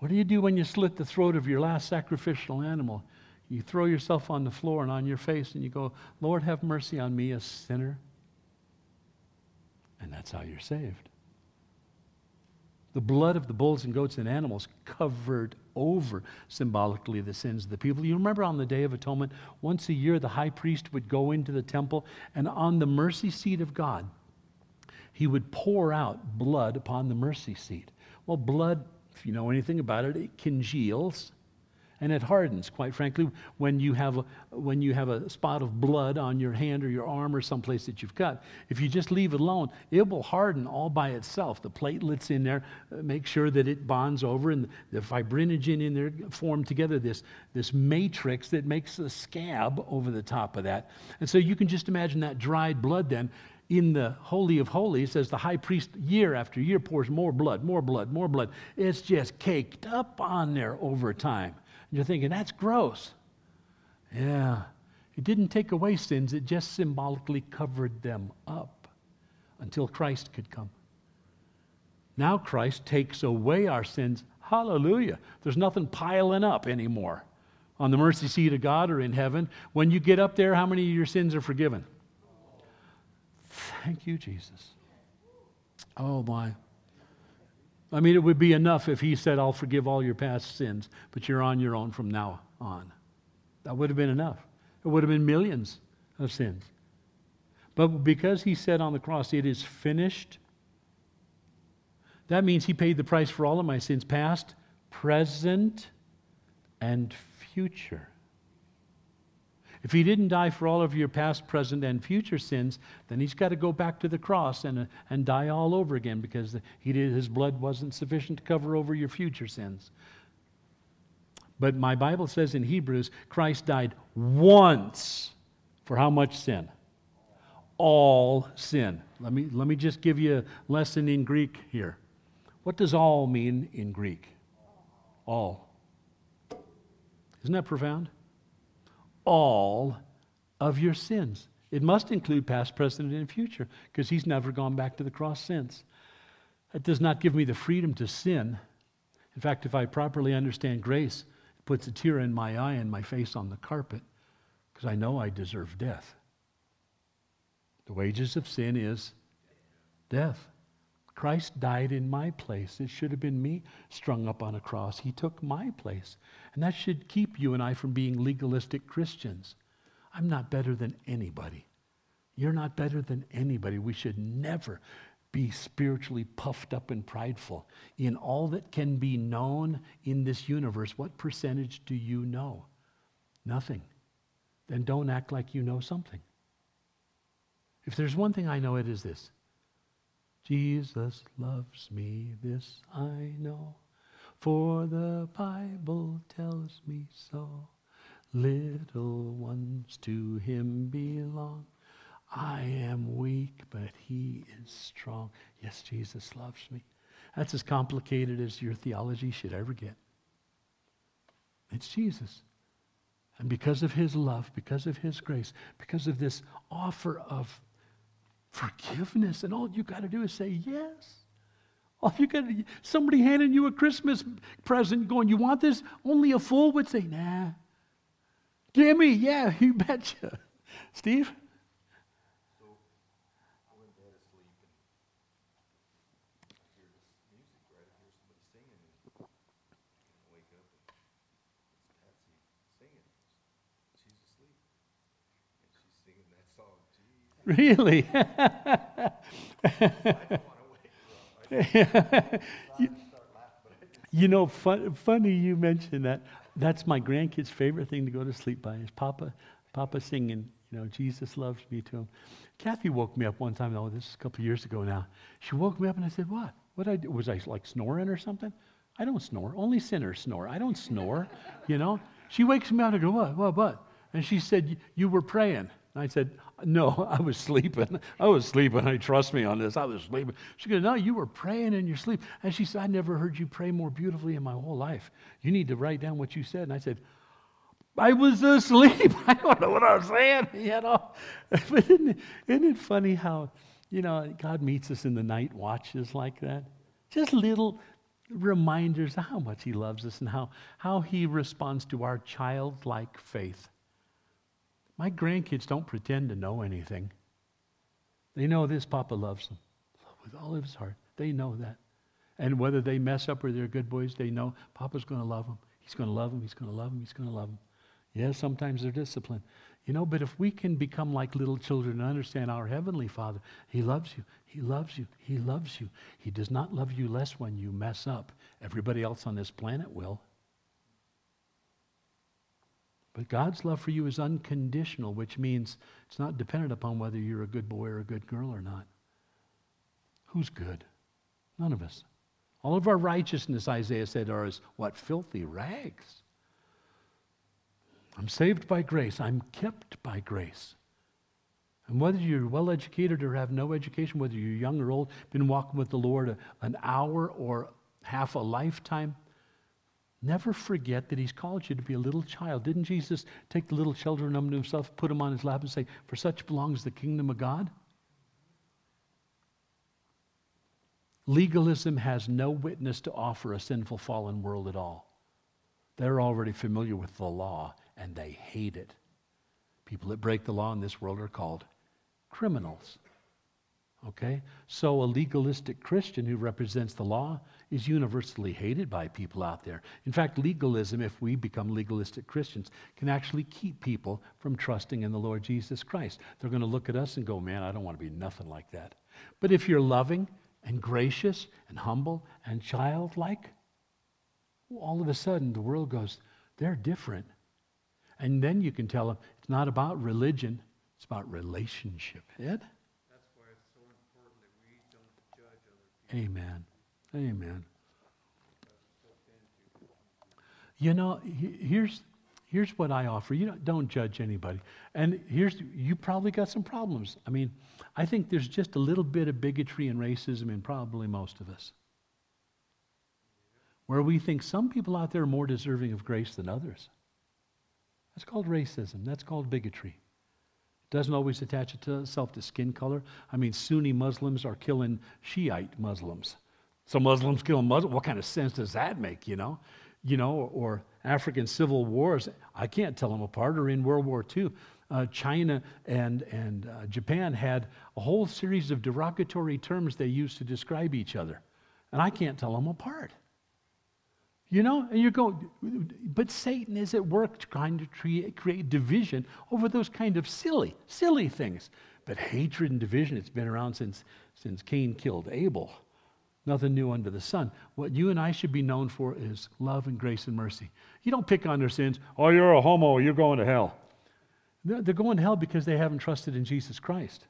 What do you do when you slit the throat of your last sacrificial animal? You throw yourself on the floor and on your face and you go, Lord, have mercy on me, a sinner. And that's how you're saved. The blood of the bulls and goats and animals covered over symbolically the sins of the people. You remember on the Day of Atonement, once a year the high priest would go into the temple and on the mercy seat of God, he would pour out blood upon the mercy seat. Well, blood, if you know anything about it, it congeals and it hardens quite frankly when you have a, when you have a spot of blood on your hand or your arm or someplace that you've cut. If you just leave it alone it will harden all by itself. The platelets in there uh, make sure that it bonds over and the fibrinogen in there form together this this matrix that makes a scab over the top of that. And so you can just imagine that dried blood then in the Holy of Holies, as the high priest year after year pours more blood, more blood, more blood, it's just caked up on there over time. You're thinking, that's gross. Yeah. It didn't take away sins, it just symbolically covered them up until Christ could come. Now Christ takes away our sins. Hallelujah. There's nothing piling up anymore on the mercy seat of God or in heaven. When you get up there, how many of your sins are forgiven? Thank you, Jesus. Oh, my. I mean, it would be enough if he said, I'll forgive all your past sins, but you're on your own from now on. That would have been enough. It would have been millions of sins. But because he said on the cross, it is finished, that means he paid the price for all of my sins, past, present, and future. If he didn't die for all of your past, present, and future sins, then he's got to go back to the cross and, uh, and die all over again because he did, his blood wasn't sufficient to cover over your future sins. But my Bible says in Hebrews, Christ died once for how much sin? All sin. Let me, let me just give you a lesson in Greek here. What does all mean in Greek? All. Isn't that profound? All of your sins. It must include past, present, and future because he's never gone back to the cross since. That does not give me the freedom to sin. In fact, if I properly understand grace, it puts a tear in my eye and my face on the carpet because I know I deserve death. The wages of sin is death. Christ died in my place. It should have been me strung up on a cross. He took my place. And that should keep you and I from being legalistic Christians. I'm not better than anybody. You're not better than anybody. We should never be spiritually puffed up and prideful. In all that can be known in this universe, what percentage do you know? Nothing. Then don't act like you know something. If there's one thing I know, it is this Jesus loves me, this I know, for the Bible tells me so. Little ones to him belong. I am weak, but he is strong. Yes, Jesus loves me. That's as complicated as your theology should ever get. It's Jesus. And because of his love, because of his grace, because of this offer of forgiveness. And all you got to do is say yes. All you got somebody handing you a Christmas present going, You want this? Only a fool would say, Nah. Give me, yeah, you betcha. Steve? Really? you, know, fun, funny you mentioned that. That's my grandkid's favorite thing to go to sleep by is Papa, Papa singing, you know, Jesus loves me to him. Kathy woke me up one time, oh, this is a couple of years ago now. She woke me up and I said, what? What I? Was I like snoring or something? I don't snore. Only sinners snore. I don't snore, you know? She wakes me up and I go, what, what, what? And she said, you were praying. And I said, No, I was sleeping. I was sleeping. I trust me on this. I was sleeping. She goes, No, you were praying in your sleep. And she said, I never heard you pray more beautifully in my whole life. You need to write down what you said. And I said, I was asleep. I don't know what I was saying, you know. But isn't it, isn't it funny how, you know, God meets us in the night watches like that? Just little reminders of how much He loves us and how, how He responds to our childlike faith. My grandkids don't pretend to know anything. They know this Papa loves them with all of his heart. They know that. And whether they mess up or they're good boys, they know Papa's going to love them. He's going to love them. He's going to love them. He's going to love them. Yeah, sometimes they're disciplined. You know, but if we can become like little children and understand our Heavenly Father, He loves you. He loves you. He loves you. He does not love you less when you mess up. Everybody else on this planet will. But God's love for you is unconditional, which means it's not dependent upon whether you're a good boy or a good girl or not. Who's good? None of us. All of our righteousness, Isaiah said, are as what? Filthy rags. I'm saved by grace. I'm kept by grace. And whether you're well educated or have no education, whether you're young or old, been walking with the Lord an hour or half a lifetime, Never forget that he's called you to be a little child. Didn't Jesus take the little children unto himself, put them on his lap, and say, For such belongs the kingdom of God? Legalism has no witness to offer a sinful, fallen world at all. They're already familiar with the law and they hate it. People that break the law in this world are called criminals. Okay? So a legalistic Christian who represents the law is universally hated by people out there. In fact, legalism, if we become legalistic Christians, can actually keep people from trusting in the Lord Jesus Christ. They're going to look at us and go, man, I don't want to be nothing like that. But if you're loving and gracious and humble and childlike, all of a sudden the world goes, they're different. And then you can tell them it's not about religion, it's about relationship. Ed? That's why it's so important that we don't judge other people. Amen. Amen. You know, here's, here's what I offer. You don't, don't judge anybody. And here's, you probably got some problems. I mean, I think there's just a little bit of bigotry and racism in probably most of us. Where we think some people out there are more deserving of grace than others. That's called racism. That's called bigotry. It doesn't always attach itself to skin color. I mean, Sunni Muslims are killing Shiite Muslims. So Muslims kill Muslims. What kind of sense does that make, you know? You know, or African civil wars. I can't tell them apart. Or in World War II, uh, China and, and uh, Japan had a whole series of derogatory terms they used to describe each other. And I can't tell them apart. You know, and you're going, but Satan is at work trying to create, create division over those kind of silly, silly things. But hatred and division, it's been around since, since Cain killed Abel. Nothing new under the sun. What you and I should be known for is love and grace and mercy. You don't pick on their sins. Oh, you're a homo, you're going to hell. They're going to hell because they haven't trusted in Jesus Christ.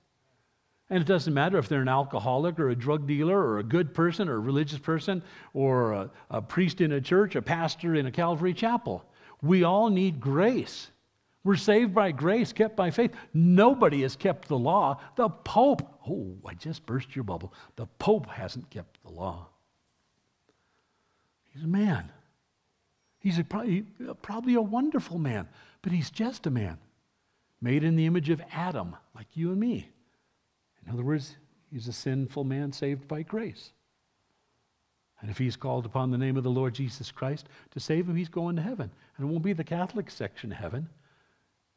And it doesn't matter if they're an alcoholic or a drug dealer or a good person or a religious person or a, a priest in a church, a pastor in a Calvary chapel. We all need grace. We're saved by grace, kept by faith. Nobody has kept the law. The Pope, oh, I just burst your bubble. The Pope hasn't kept the law. He's a man. He's a, probably probably a wonderful man, but he's just a man, made in the image of Adam, like you and me. In other words, he's a sinful man saved by grace. And if he's called upon the name of the Lord Jesus Christ to save him, he's going to heaven. And it won't be the Catholic section of heaven.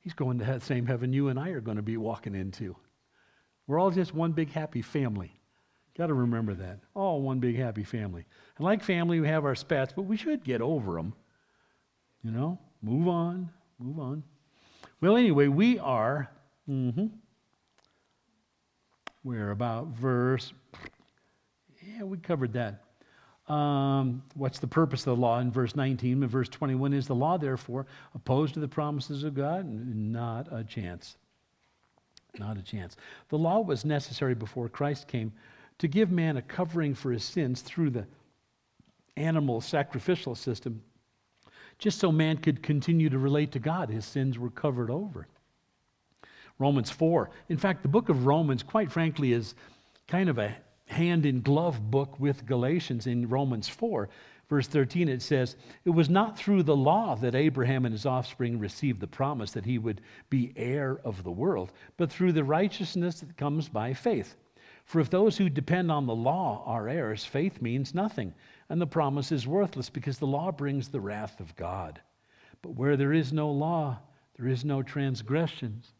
He's going to the same heaven you and I are going to be walking into. We're all just one big happy family. Got to remember that. All one big happy family. And like family, we have our spats, but we should get over them. You know, move on, move on. Well, anyway, we are, mm-hmm, we're about verse, yeah, we covered that. Um, what's the purpose of the law in verse 19? In verse 21 is the law, therefore, opposed to the promises of God? Not a chance. Not a chance. The law was necessary before Christ came to give man a covering for his sins through the animal sacrificial system, just so man could continue to relate to God. His sins were covered over. Romans 4. In fact, the book of Romans, quite frankly, is kind of a hand in glove book with Galatians in Romans 4. Verse 13, it says, It was not through the law that Abraham and his offspring received the promise that he would be heir of the world, but through the righteousness that comes by faith. For if those who depend on the law are heirs, faith means nothing, and the promise is worthless because the law brings the wrath of God. But where there is no law, there is no transgressions.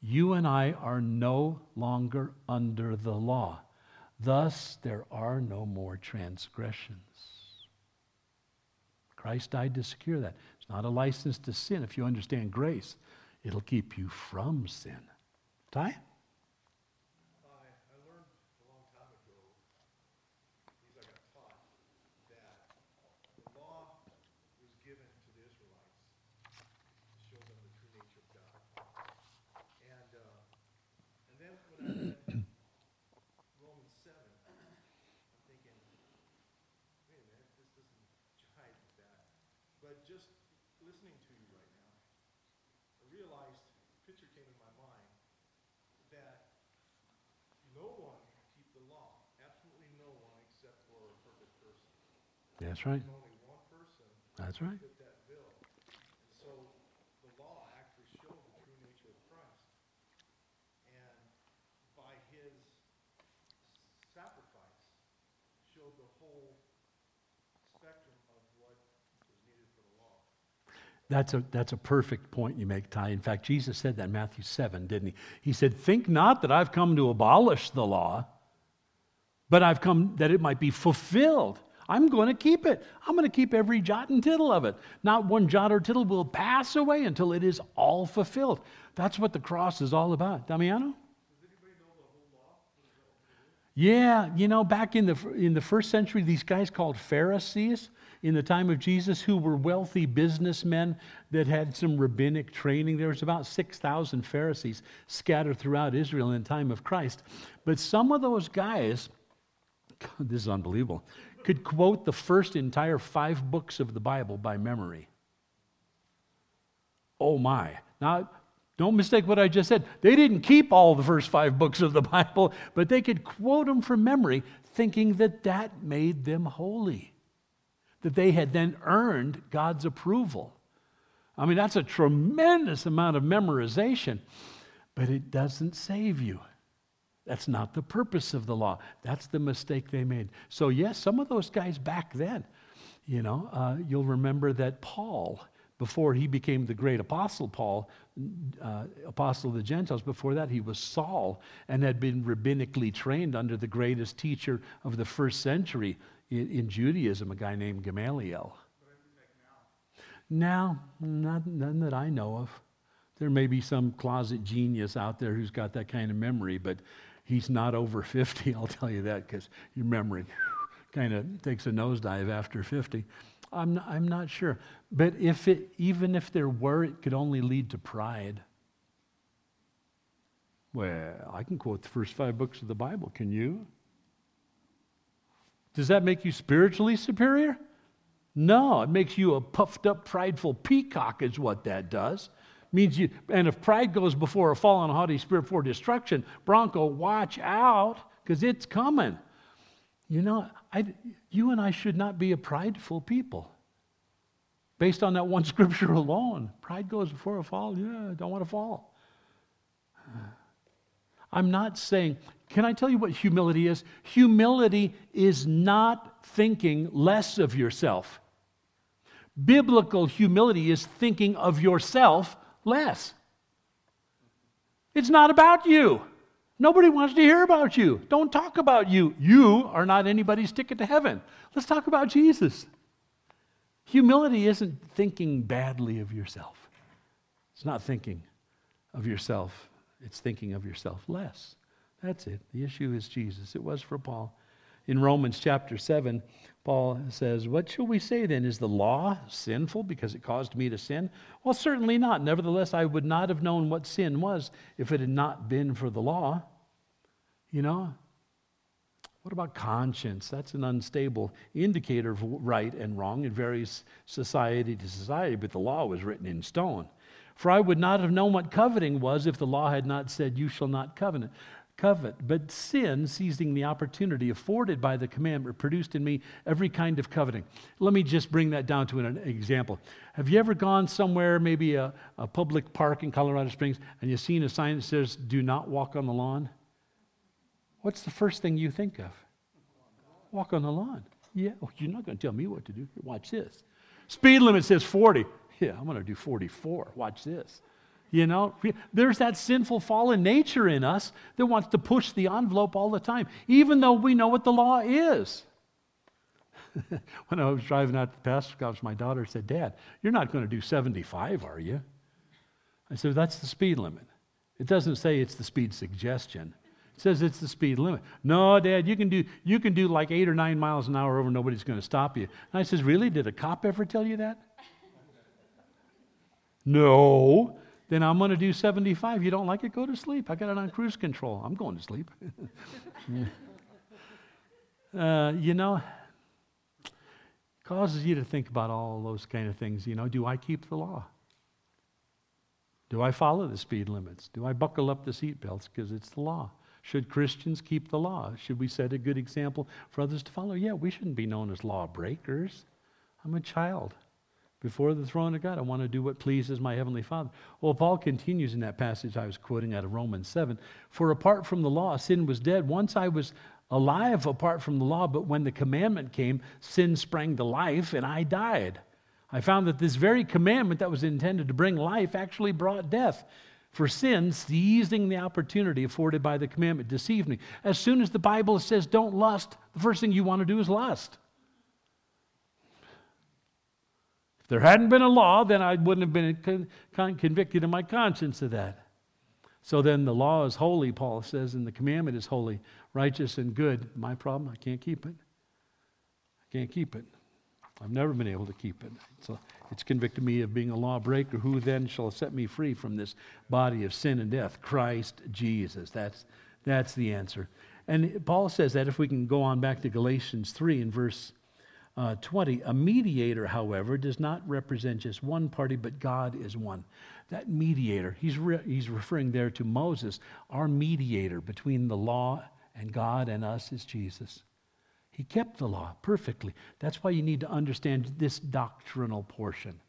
You and I are no longer under the law. Thus, there are no more transgressions. Christ died to secure that. It's not a license to sin. If you understand grace, it'll keep you from sin. Ty? That's right. That's right. so the law actually showed the true nature of Christ. And by his sacrifice, showed the whole spectrum of what was needed for the law. That's a, that's a perfect point you make, Ty. In fact, Jesus said that in Matthew 7, didn't he? He said, Think not that I've come to abolish the law, but I've come that it might be fulfilled. I'm going to keep it. I'm going to keep every jot and tittle of it. Not one jot or tittle will pass away until it is all fulfilled. That's what the cross is all about. Damiano? Yeah, you know, back in the, in the first century, these guys called Pharisees in the time of Jesus who were wealthy businessmen that had some rabbinic training. There was about 6,000 Pharisees scattered throughout Israel in the time of Christ. But some of those guys, this is unbelievable, could quote the first entire five books of the Bible by memory. Oh my. Now, don't mistake what I just said. They didn't keep all the first five books of the Bible, but they could quote them from memory, thinking that that made them holy, that they had then earned God's approval. I mean, that's a tremendous amount of memorization, but it doesn't save you. That's not the purpose of the law. That's the mistake they made. So, yes, some of those guys back then, you know, uh, you'll remember that Paul, before he became the great apostle Paul, uh, apostle of the Gentiles, before that he was Saul and had been rabbinically trained under the greatest teacher of the first century in, in Judaism, a guy named Gamaliel. Now, not, none that I know of. There may be some closet genius out there who's got that kind of memory, but He's not over 50, I'll tell you that, because your memory kind of takes a nosedive after 50. I'm not, I'm not sure. But if it, even if there were, it could only lead to pride. Well, I can quote the first five books of the Bible. Can you? Does that make you spiritually superior? No, it makes you a puffed up, prideful peacock, is what that does means you, and if pride goes before a fallen, haughty spirit for destruction, Bronco, watch out, because it's coming. You know, I, you and I should not be a prideful people. Based on that one scripture alone, pride goes before a fall. Yeah, I don't want to fall. I'm not saying, can I tell you what humility is? Humility is not thinking less of yourself. Biblical humility is thinking of yourself less. It's not about you. Nobody wants to hear about you. Don't talk about you. You are not anybody's ticket to heaven. Let's talk about Jesus. Humility isn't thinking badly of yourself, it's not thinking of yourself, it's thinking of yourself less. That's it. The issue is Jesus. It was for Paul. In Romans chapter 7, Paul says, What shall we say then? Is the law sinful because it caused me to sin? Well, certainly not. Nevertheless, I would not have known what sin was if it had not been for the law. You know? What about conscience? That's an unstable indicator of right and wrong. It varies society to society, but the law was written in stone. For I would not have known what coveting was if the law had not said, You shall not covet covet. But sin, seizing the opportunity afforded by the commandment, produced in me every kind of coveting. Let me just bring that down to an example. Have you ever gone somewhere, maybe a, a public park in Colorado Springs, and you've seen a sign that says, do not walk on the lawn? What's the first thing you think of? Walk on the lawn. Yeah, you're not going to tell me what to do. Watch this. Speed limit says 40. Yeah, I'm going to do 44. Watch this. You know, there's that sinful fallen nature in us that wants to push the envelope all the time, even though we know what the law is. when I was driving out to the pastor's office, my daughter said, Dad, you're not going to do 75, are you? I said, That's the speed limit. It doesn't say it's the speed suggestion. It says it's the speed limit. No, Dad, you can do you can do like eight or nine miles an hour over, nobody's going to stop you. And I says, Really? Did a cop ever tell you that? no then I'm going to do 75. You don't like it? Go to sleep. I got it on cruise control. I'm going to sleep. uh, you know, causes you to think about all those kind of things. You know, do I keep the law? Do I follow the speed limits? Do I buckle up the seatbelts because it's the law? Should Christians keep the law? Should we set a good example for others to follow? Yeah, we shouldn't be known as lawbreakers. I'm a child before the throne of God. I want to do what pleases my heavenly Father. Well, Paul continues in that passage I was quoting out of Romans 7 For apart from the law, sin was dead. Once I was alive apart from the law, but when the commandment came, sin sprang to life and I died. I found that this very commandment that was intended to bring life actually brought death. For sin, seizing the opportunity afforded by the commandment, deceived me. As soon as the Bible says don't lust, the first thing you want to do is lust. There hadn't been a law, then I wouldn't have been con- con- convicted in my conscience of that. So then the law is holy, Paul says, and the commandment is holy, righteous, and good. My problem, I can't keep it. I can't keep it. I've never been able to keep it. So it's convicted me of being a lawbreaker. Who then shall set me free from this body of sin and death? Christ Jesus. That's, that's the answer. And Paul says that if we can go on back to Galatians 3 in verse uh, 20. A mediator, however, does not represent just one party, but God is one. That mediator, he's, re- he's referring there to Moses. Our mediator between the law and God and us is Jesus. He kept the law perfectly. That's why you need to understand this doctrinal portion.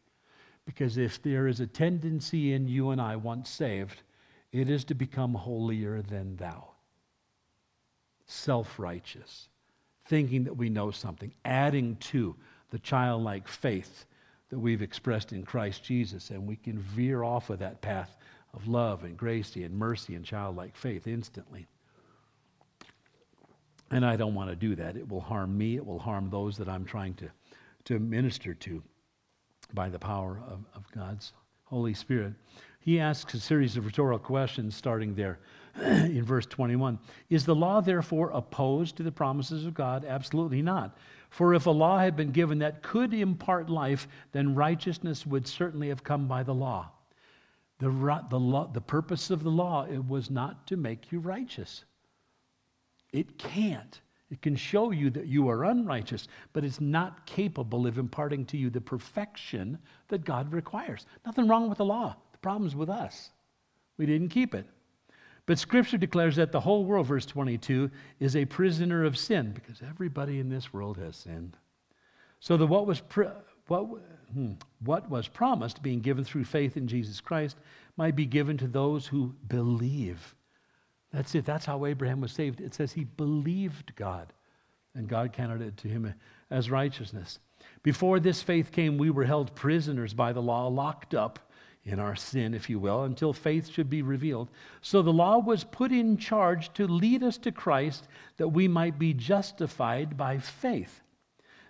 Because if there is a tendency in you and I, once saved, it is to become holier than thou, self righteous thinking that we know something, adding to the childlike faith that we've expressed in Christ Jesus. And we can veer off of that path of love and grace and mercy and childlike faith instantly. And I don't want to do that. It will harm me, it will harm those that I'm trying to, to minister to by the power of, of God's Holy Spirit. He asks a series of rhetorical questions starting there. in verse 21. Is the law therefore opposed to the promises of God? Absolutely not. For if a law had been given that could impart life, then righteousness would certainly have come by the law. The, the, law, the purpose of the law it was not to make you righteous. It can't. It can show you that you are unrighteous, but it's not capable of imparting to you the perfection that God requires. Nothing wrong with the law. The problem's with us. We didn't keep it. But Scripture declares that the whole world, verse 22, is a prisoner of sin because everybody in this world has sinned. So the what was what, hmm, what was promised, being given through faith in Jesus Christ, might be given to those who believe. That's it. That's how Abraham was saved. It says he believed God, and God counted it to him as righteousness. Before this faith came, we were held prisoners by the law, locked up in our sin, if you will, until faith should be revealed. So the law was put in charge to lead us to Christ that we might be justified by faith.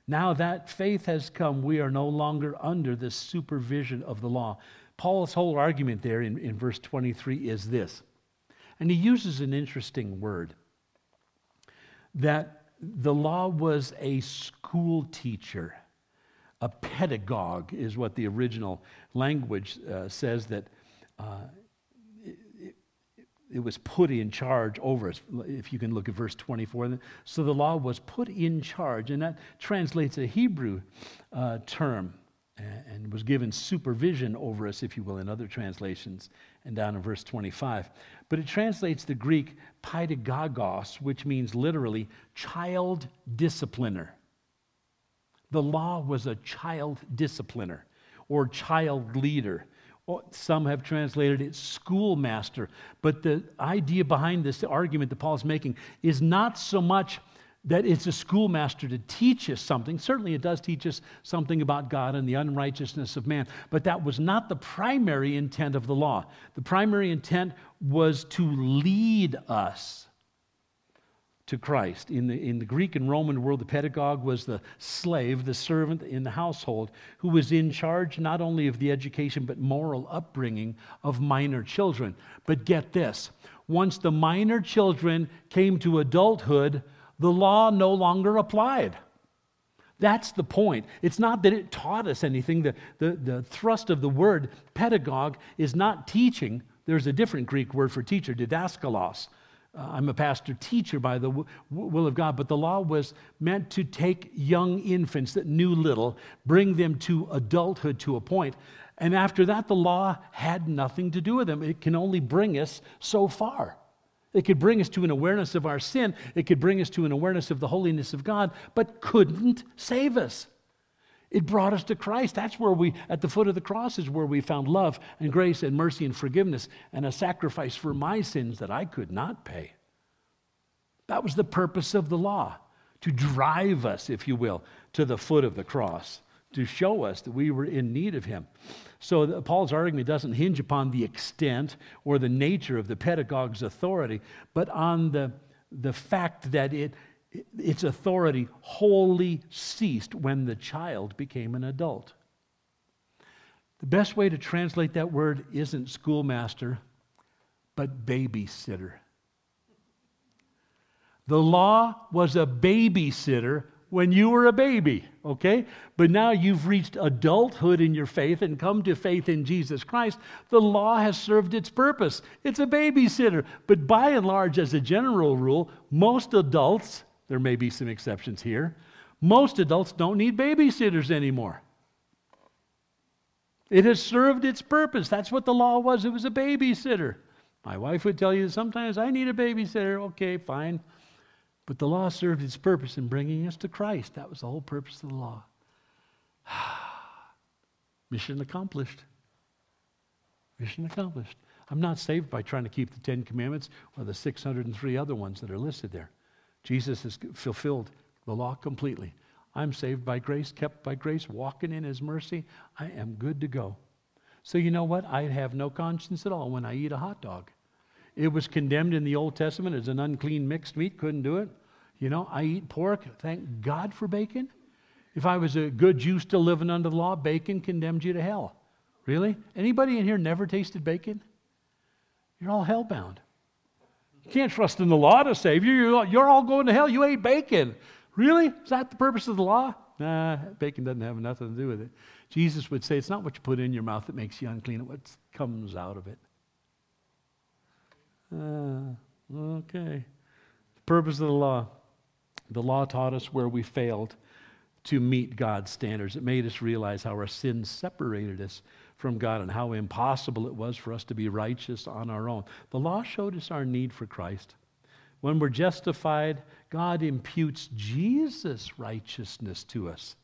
Now that faith has come, we are no longer under the supervision of the law. Paul's whole argument there in, in verse 23 is this And he uses an interesting word that the law was a school teacher. A pedagogue is what the original language uh, says that uh, it, it, was put in charge over us. If you can look at verse 24. So the law was put in charge, and that translates a Hebrew uh, term and was given supervision over us, if you will, in other translations, and down in verse 25. But it translates the Greek pedagogos, which means literally child discipliner. The law was a child discipliner or child leader. Oh, some have translated it schoolmaster. But the idea behind this argument that Paul's making is not so much that it's a schoolmaster to teach us something. Certainly, it does teach us something about God and the unrighteousness of man, but that was not the primary intent of the law. The primary intent was to lead us to Christ. In the, in the Greek and Roman world, the pedagogue was the slave, the servant in the household, who was in charge not only of the education but moral upbringing of minor children. But get this once the minor children came to adulthood, the law no longer applied. That's the point. It's not that it taught us anything. The, the, the thrust of the word pedagogue is not teaching. There's a different Greek word for teacher, didaskalos. Uh, I'm a pastor teacher by the w- will of God, but the law was meant to take young infants that knew little, bring them to adulthood to a point, and after that, the law had nothing to do with them. It can only bring us so far. It could bring us to an awareness of our sin. It could bring us to an awareness of the holiness of God, but couldn't save us. It brought us to Christ. That's where we, at the foot of the cross, is where we found love and grace and mercy and forgiveness and a sacrifice for my sins that I could not pay. That was the purpose of the law, to drive us, if you will, to the foot of the cross, to show us that we were in need of Him. So Paul's argument doesn't hinge upon the extent or the nature of the pedagogue's authority, but on the, the fact that it, its authority wholly ceased when the child became an adult. The best way to translate that word isn't schoolmaster, but babysitter. The law was a babysitter when you were a baby, okay? But now you've reached adulthood in your faith and come to faith in Jesus Christ. The law has served its purpose. It's a babysitter. But by and large, as a general rule, most adults, there may be some exceptions here, most adults don't need babysitters anymore. It has served its purpose. That's what the law was. It was a babysitter. My wife would tell you sometimes I need a babysitter. Okay, fine. But the law served its purpose in bringing us to Christ. That was the whole purpose of the law. Mission accomplished. Mission accomplished. I'm not saved by trying to keep the Ten Commandments or the 603 other ones that are listed there. Jesus has fulfilled the law completely. I'm saved by grace, kept by grace, walking in His mercy. I am good to go. So, you know what? I have no conscience at all when I eat a hot dog. It was condemned in the Old Testament as an unclean mixed meat, couldn't do it. You know, I eat pork. Thank God for bacon. If I was a good Jew still living under the law, bacon condemned you to hell. Really? Anybody in here never tasted bacon? You're all hellbound. You can't trust in the law to save you. You're all going to hell. You ate bacon. Really? Is that the purpose of the law? Nah, bacon doesn't have nothing to do with it. Jesus would say it's not what you put in your mouth that makes you unclean, it's what comes out of it. Uh, okay. The purpose of the law. The law taught us where we failed to meet God's standards. It made us realize how our sins separated us from God and how impossible it was for us to be righteous on our own. The law showed us our need for Christ. When we're justified, God imputes Jesus' righteousness to us.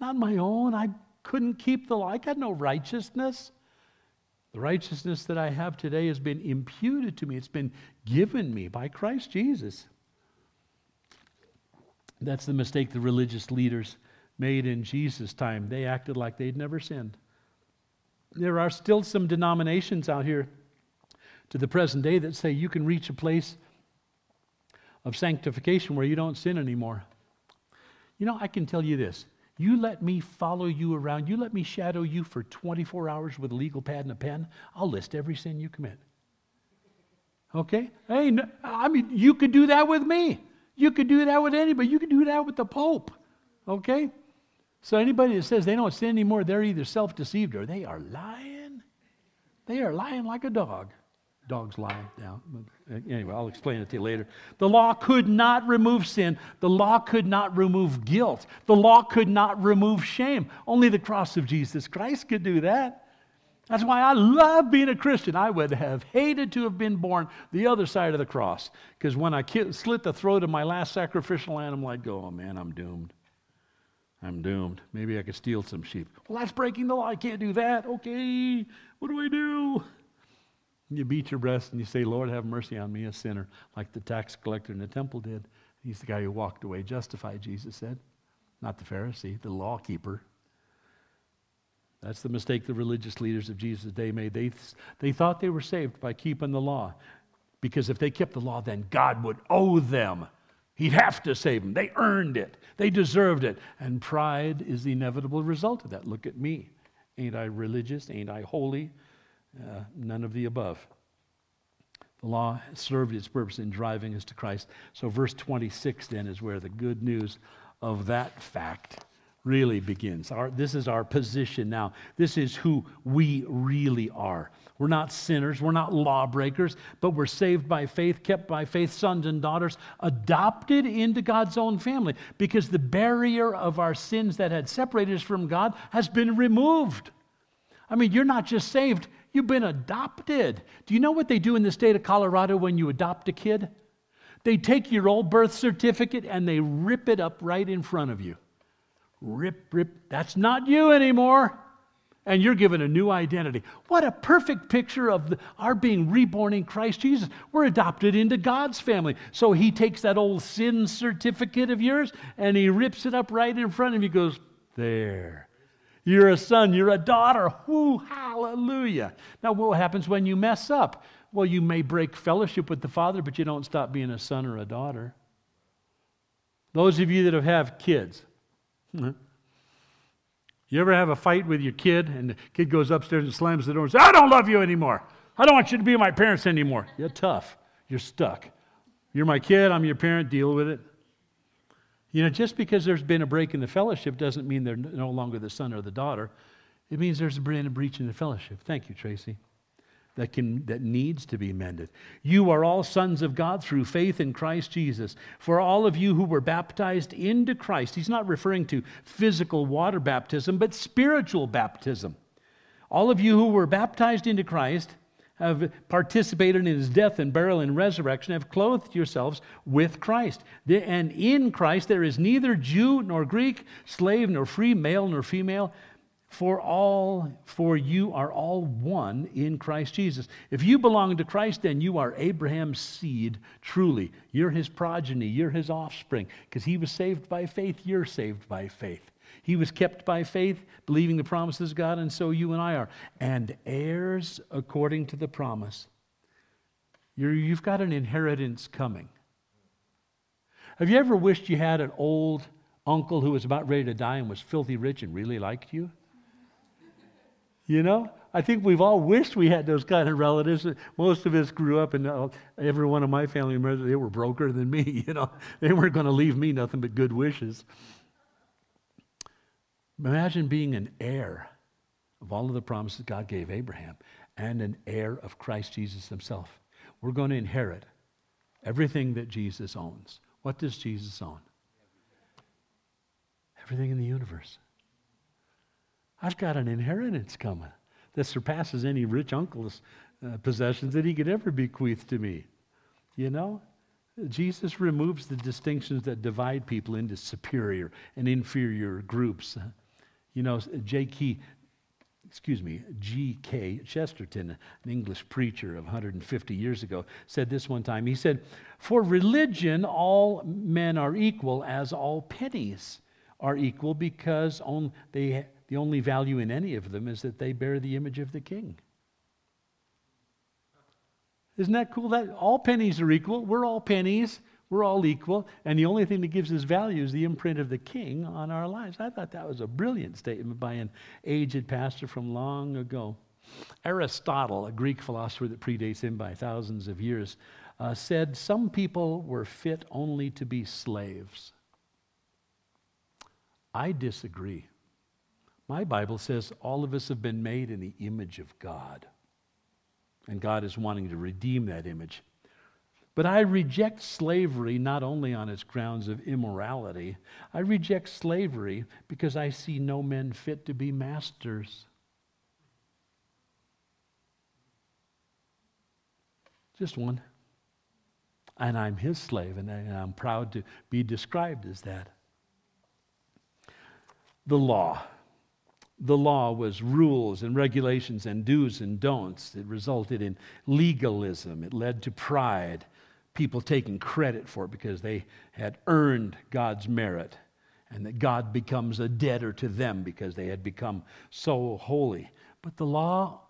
Not my own. I couldn't keep the law. I got no righteousness. The righteousness that I have today has been imputed to me, it's been given me by Christ Jesus. That's the mistake the religious leaders made in Jesus' time. They acted like they'd never sinned. There are still some denominations out here to the present day that say you can reach a place of sanctification where you don't sin anymore. You know, I can tell you this. You let me follow you around, you let me shadow you for 24 hours with a legal pad and a pen, I'll list every sin you commit. Okay? Hey, no, I mean, you could do that with me. You could do that with anybody. You could do that with the Pope. Okay? So anybody that says they don't sin anymore, they're either self deceived or they are lying. They are lying like a dog. Dogs lie now. Uh, anyway, I'll explain it to you later. The law could not remove sin. The law could not remove guilt. The law could not remove shame. Only the cross of Jesus Christ could do that. That's why I love being a Christian. I would have hated to have been born the other side of the cross. Because when I slit the throat of my last sacrificial animal, I'd go, oh man, I'm doomed. I'm doomed. Maybe I could steal some sheep. Well, that's breaking the law. I can't do that. Okay, what do I do? You beat your breast and you say, Lord, have mercy on me, a sinner, like the tax collector in the temple did. He's the guy who walked away justified, Jesus said. Not the Pharisee, the law keeper. That's the mistake the religious leaders of Jesus' day made. They, they thought they were saved by keeping the law. Because if they kept the law, then God would owe them. He'd have to save them. They earned it, they deserved it. And pride is the inevitable result of that. Look at me. Ain't I religious? Ain't I holy? Uh, none of the above. The law served its purpose in driving us to Christ. So, verse 26 then is where the good news of that fact really begins. Our, this is our position now. This is who we really are. We're not sinners, we're not lawbreakers, but we're saved by faith, kept by faith, sons and daughters, adopted into God's own family because the barrier of our sins that had separated us from God has been removed. I mean, you're not just saved, you've been adopted. Do you know what they do in the state of Colorado when you adopt a kid? They take your old birth certificate and they rip it up right in front of you. Rip, rip. That's not you anymore. And you're given a new identity. What a perfect picture of the, our being reborn in Christ Jesus. We're adopted into God's family. So he takes that old sin certificate of yours and he rips it up right in front of you. Goes, There. You're a son, you're a daughter. Whoo, hallelujah. Now, what happens when you mess up? Well, you may break fellowship with the Father, but you don't stop being a son or a daughter. Those of you that have kids, You ever have a fight with your kid and the kid goes upstairs and slams the door and says, I don't love you anymore. I don't want you to be my parents anymore. You're tough. You're stuck. You're my kid, I'm your parent, deal with it. You know, just because there's been a break in the fellowship doesn't mean they're no longer the son or the daughter. It means there's been a breach in the fellowship. Thank you, Tracy that, can, that needs to be mended. You are all sons of God through faith in Christ Jesus. For all of you who were baptized into Christ, he's not referring to physical water baptism, but spiritual baptism. All of you who were baptized into Christ have participated in his death and burial and resurrection, have clothed yourselves with Christ. And in Christ there is neither Jew nor Greek, slave nor free, male nor female for all for you are all one in Christ Jesus. If you belong to Christ then you are Abraham's seed truly. You're his progeny, you're his offspring because he was saved by faith, you're saved by faith. He was kept by faith, believing the promises of God and so you and I are and heirs according to the promise. you you've got an inheritance coming. Have you ever wished you had an old uncle who was about ready to die and was filthy rich and really liked you? You know, I think we've all wished we had those kind of relatives. Most of us grew up, and uh, every one of my family members, they were broker than me. You know, they weren't going to leave me nothing but good wishes. Imagine being an heir of all of the promises God gave Abraham and an heir of Christ Jesus himself. We're going to inherit everything that Jesus owns. What does Jesus own? Everything in the universe. I've got an inheritance coming that surpasses any rich uncle's uh, possessions that he could ever bequeath to me. You know? Jesus removes the distinctions that divide people into superior and inferior groups. You know, J.K. Excuse me, G.K. Chesterton, an English preacher of 150 years ago, said this one time. He said, For religion, all men are equal, as all pennies are equal because on, they the only value in any of them is that they bear the image of the king. Isn't that cool? That all pennies are equal. We're all pennies. We're all equal. And the only thing that gives us value is the imprint of the king on our lives. I thought that was a brilliant statement by an aged pastor from long ago. Aristotle, a Greek philosopher that predates him by thousands of years, uh, said some people were fit only to be slaves. I disagree. My Bible says all of us have been made in the image of God. And God is wanting to redeem that image. But I reject slavery not only on its grounds of immorality, I reject slavery because I see no men fit to be masters. Just one. And I'm his slave, and I'm proud to be described as that. The law. The law was rules and regulations and do's and don'ts. It resulted in legalism. It led to pride, people taking credit for it because they had earned God's merit, and that God becomes a debtor to them because they had become so holy. But the law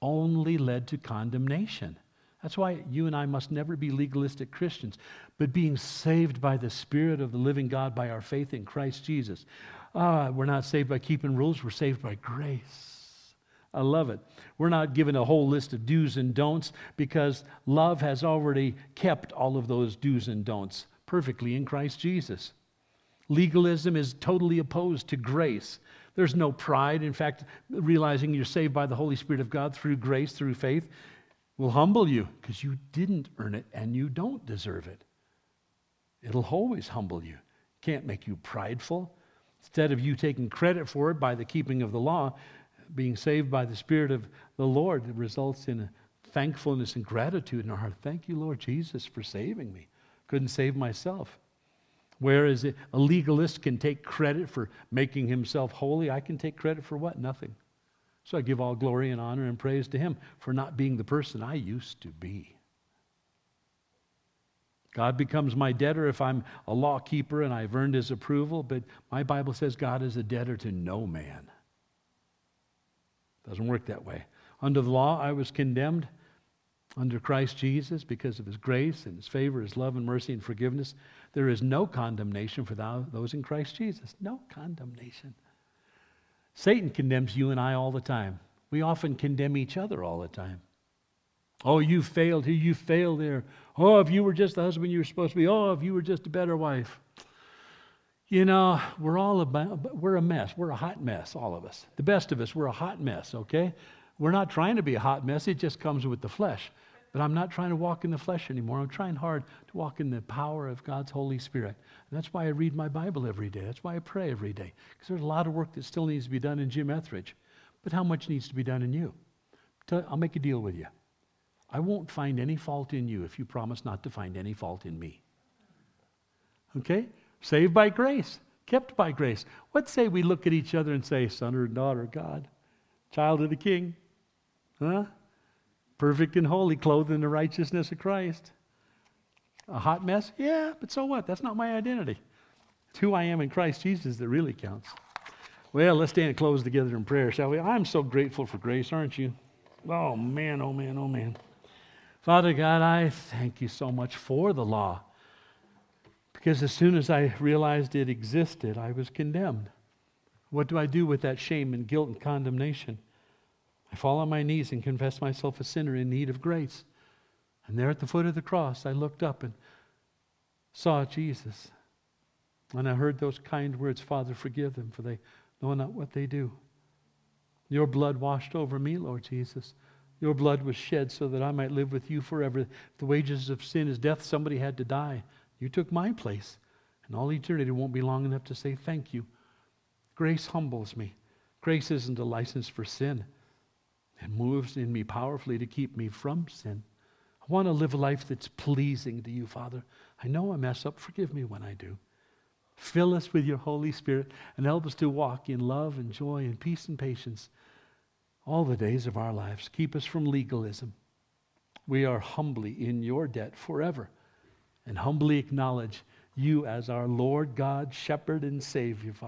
only led to condemnation. That's why you and I must never be legalistic Christians, but being saved by the Spirit of the living God by our faith in Christ Jesus. Ah, we're not saved by keeping rules, we're saved by grace. I love it. We're not given a whole list of do's and don'ts because love has already kept all of those do's and don'ts perfectly in Christ Jesus. Legalism is totally opposed to grace. There's no pride. In fact, realizing you're saved by the Holy Spirit of God through grace, through faith, will humble you because you didn't earn it and you don't deserve it. It'll always humble you. Can't make you prideful. Instead of you taking credit for it by the keeping of the law, being saved by the Spirit of the Lord results in thankfulness and gratitude in our heart. Thank you, Lord Jesus, for saving me. Couldn't save myself. Whereas a legalist can take credit for making himself holy, I can take credit for what? Nothing. So I give all glory and honor and praise to him for not being the person I used to be. God becomes my debtor if I'm a law keeper and I've earned his approval, but my Bible says God is a debtor to no man. Doesn't work that way. Under the law, I was condemned. Under Christ Jesus, because of his grace and his favor, his love and mercy and forgiveness, there is no condemnation for those in Christ Jesus. No condemnation. Satan condemns you and I all the time. We often condemn each other all the time. Oh, you failed here, you failed there. Oh, if you were just the husband you were supposed to be. Oh, if you were just a better wife. You know, we're all about, we're a mess. We're a hot mess, all of us. The best of us, we're a hot mess, okay? We're not trying to be a hot mess, it just comes with the flesh. But I'm not trying to walk in the flesh anymore. I'm trying hard to walk in the power of God's Holy Spirit. And that's why I read my Bible every day. That's why I pray every day. Because there's a lot of work that still needs to be done in Jim Etheridge. But how much needs to be done in you? I'll make a deal with you. I won't find any fault in you if you promise not to find any fault in me. Okay? Saved by grace, kept by grace. Let's say we look at each other and say, son or daughter of God, child of the King. Huh? Perfect and holy, clothed in the righteousness of Christ. A hot mess? Yeah, but so what? That's not my identity. It's who I am in Christ Jesus that really counts. Well, let's stand and close together in prayer, shall we? I'm so grateful for grace, aren't you? Oh, man, oh, man, oh, man. Father God, I thank you so much for the law. Because as soon as I realized it existed, I was condemned. What do I do with that shame and guilt and condemnation? I fall on my knees and confess myself a sinner in need of grace. And there at the foot of the cross, I looked up and saw Jesus. And I heard those kind words Father, forgive them, for they know not what they do. Your blood washed over me, Lord Jesus. Your blood was shed so that I might live with you forever. The wages of sin is death. Somebody had to die. You took my place. And all eternity won't be long enough to say thank you. Grace humbles me. Grace isn't a license for sin. It moves in me powerfully to keep me from sin. I want to live a life that's pleasing to you, Father. I know I mess up. Forgive me when I do. Fill us with your Holy Spirit and help us to walk in love and joy and peace and patience all the days of our lives. Keep us from legalism. We are humbly in your debt forever and humbly acknowledge you as our Lord God, Shepherd, and Savior, Father.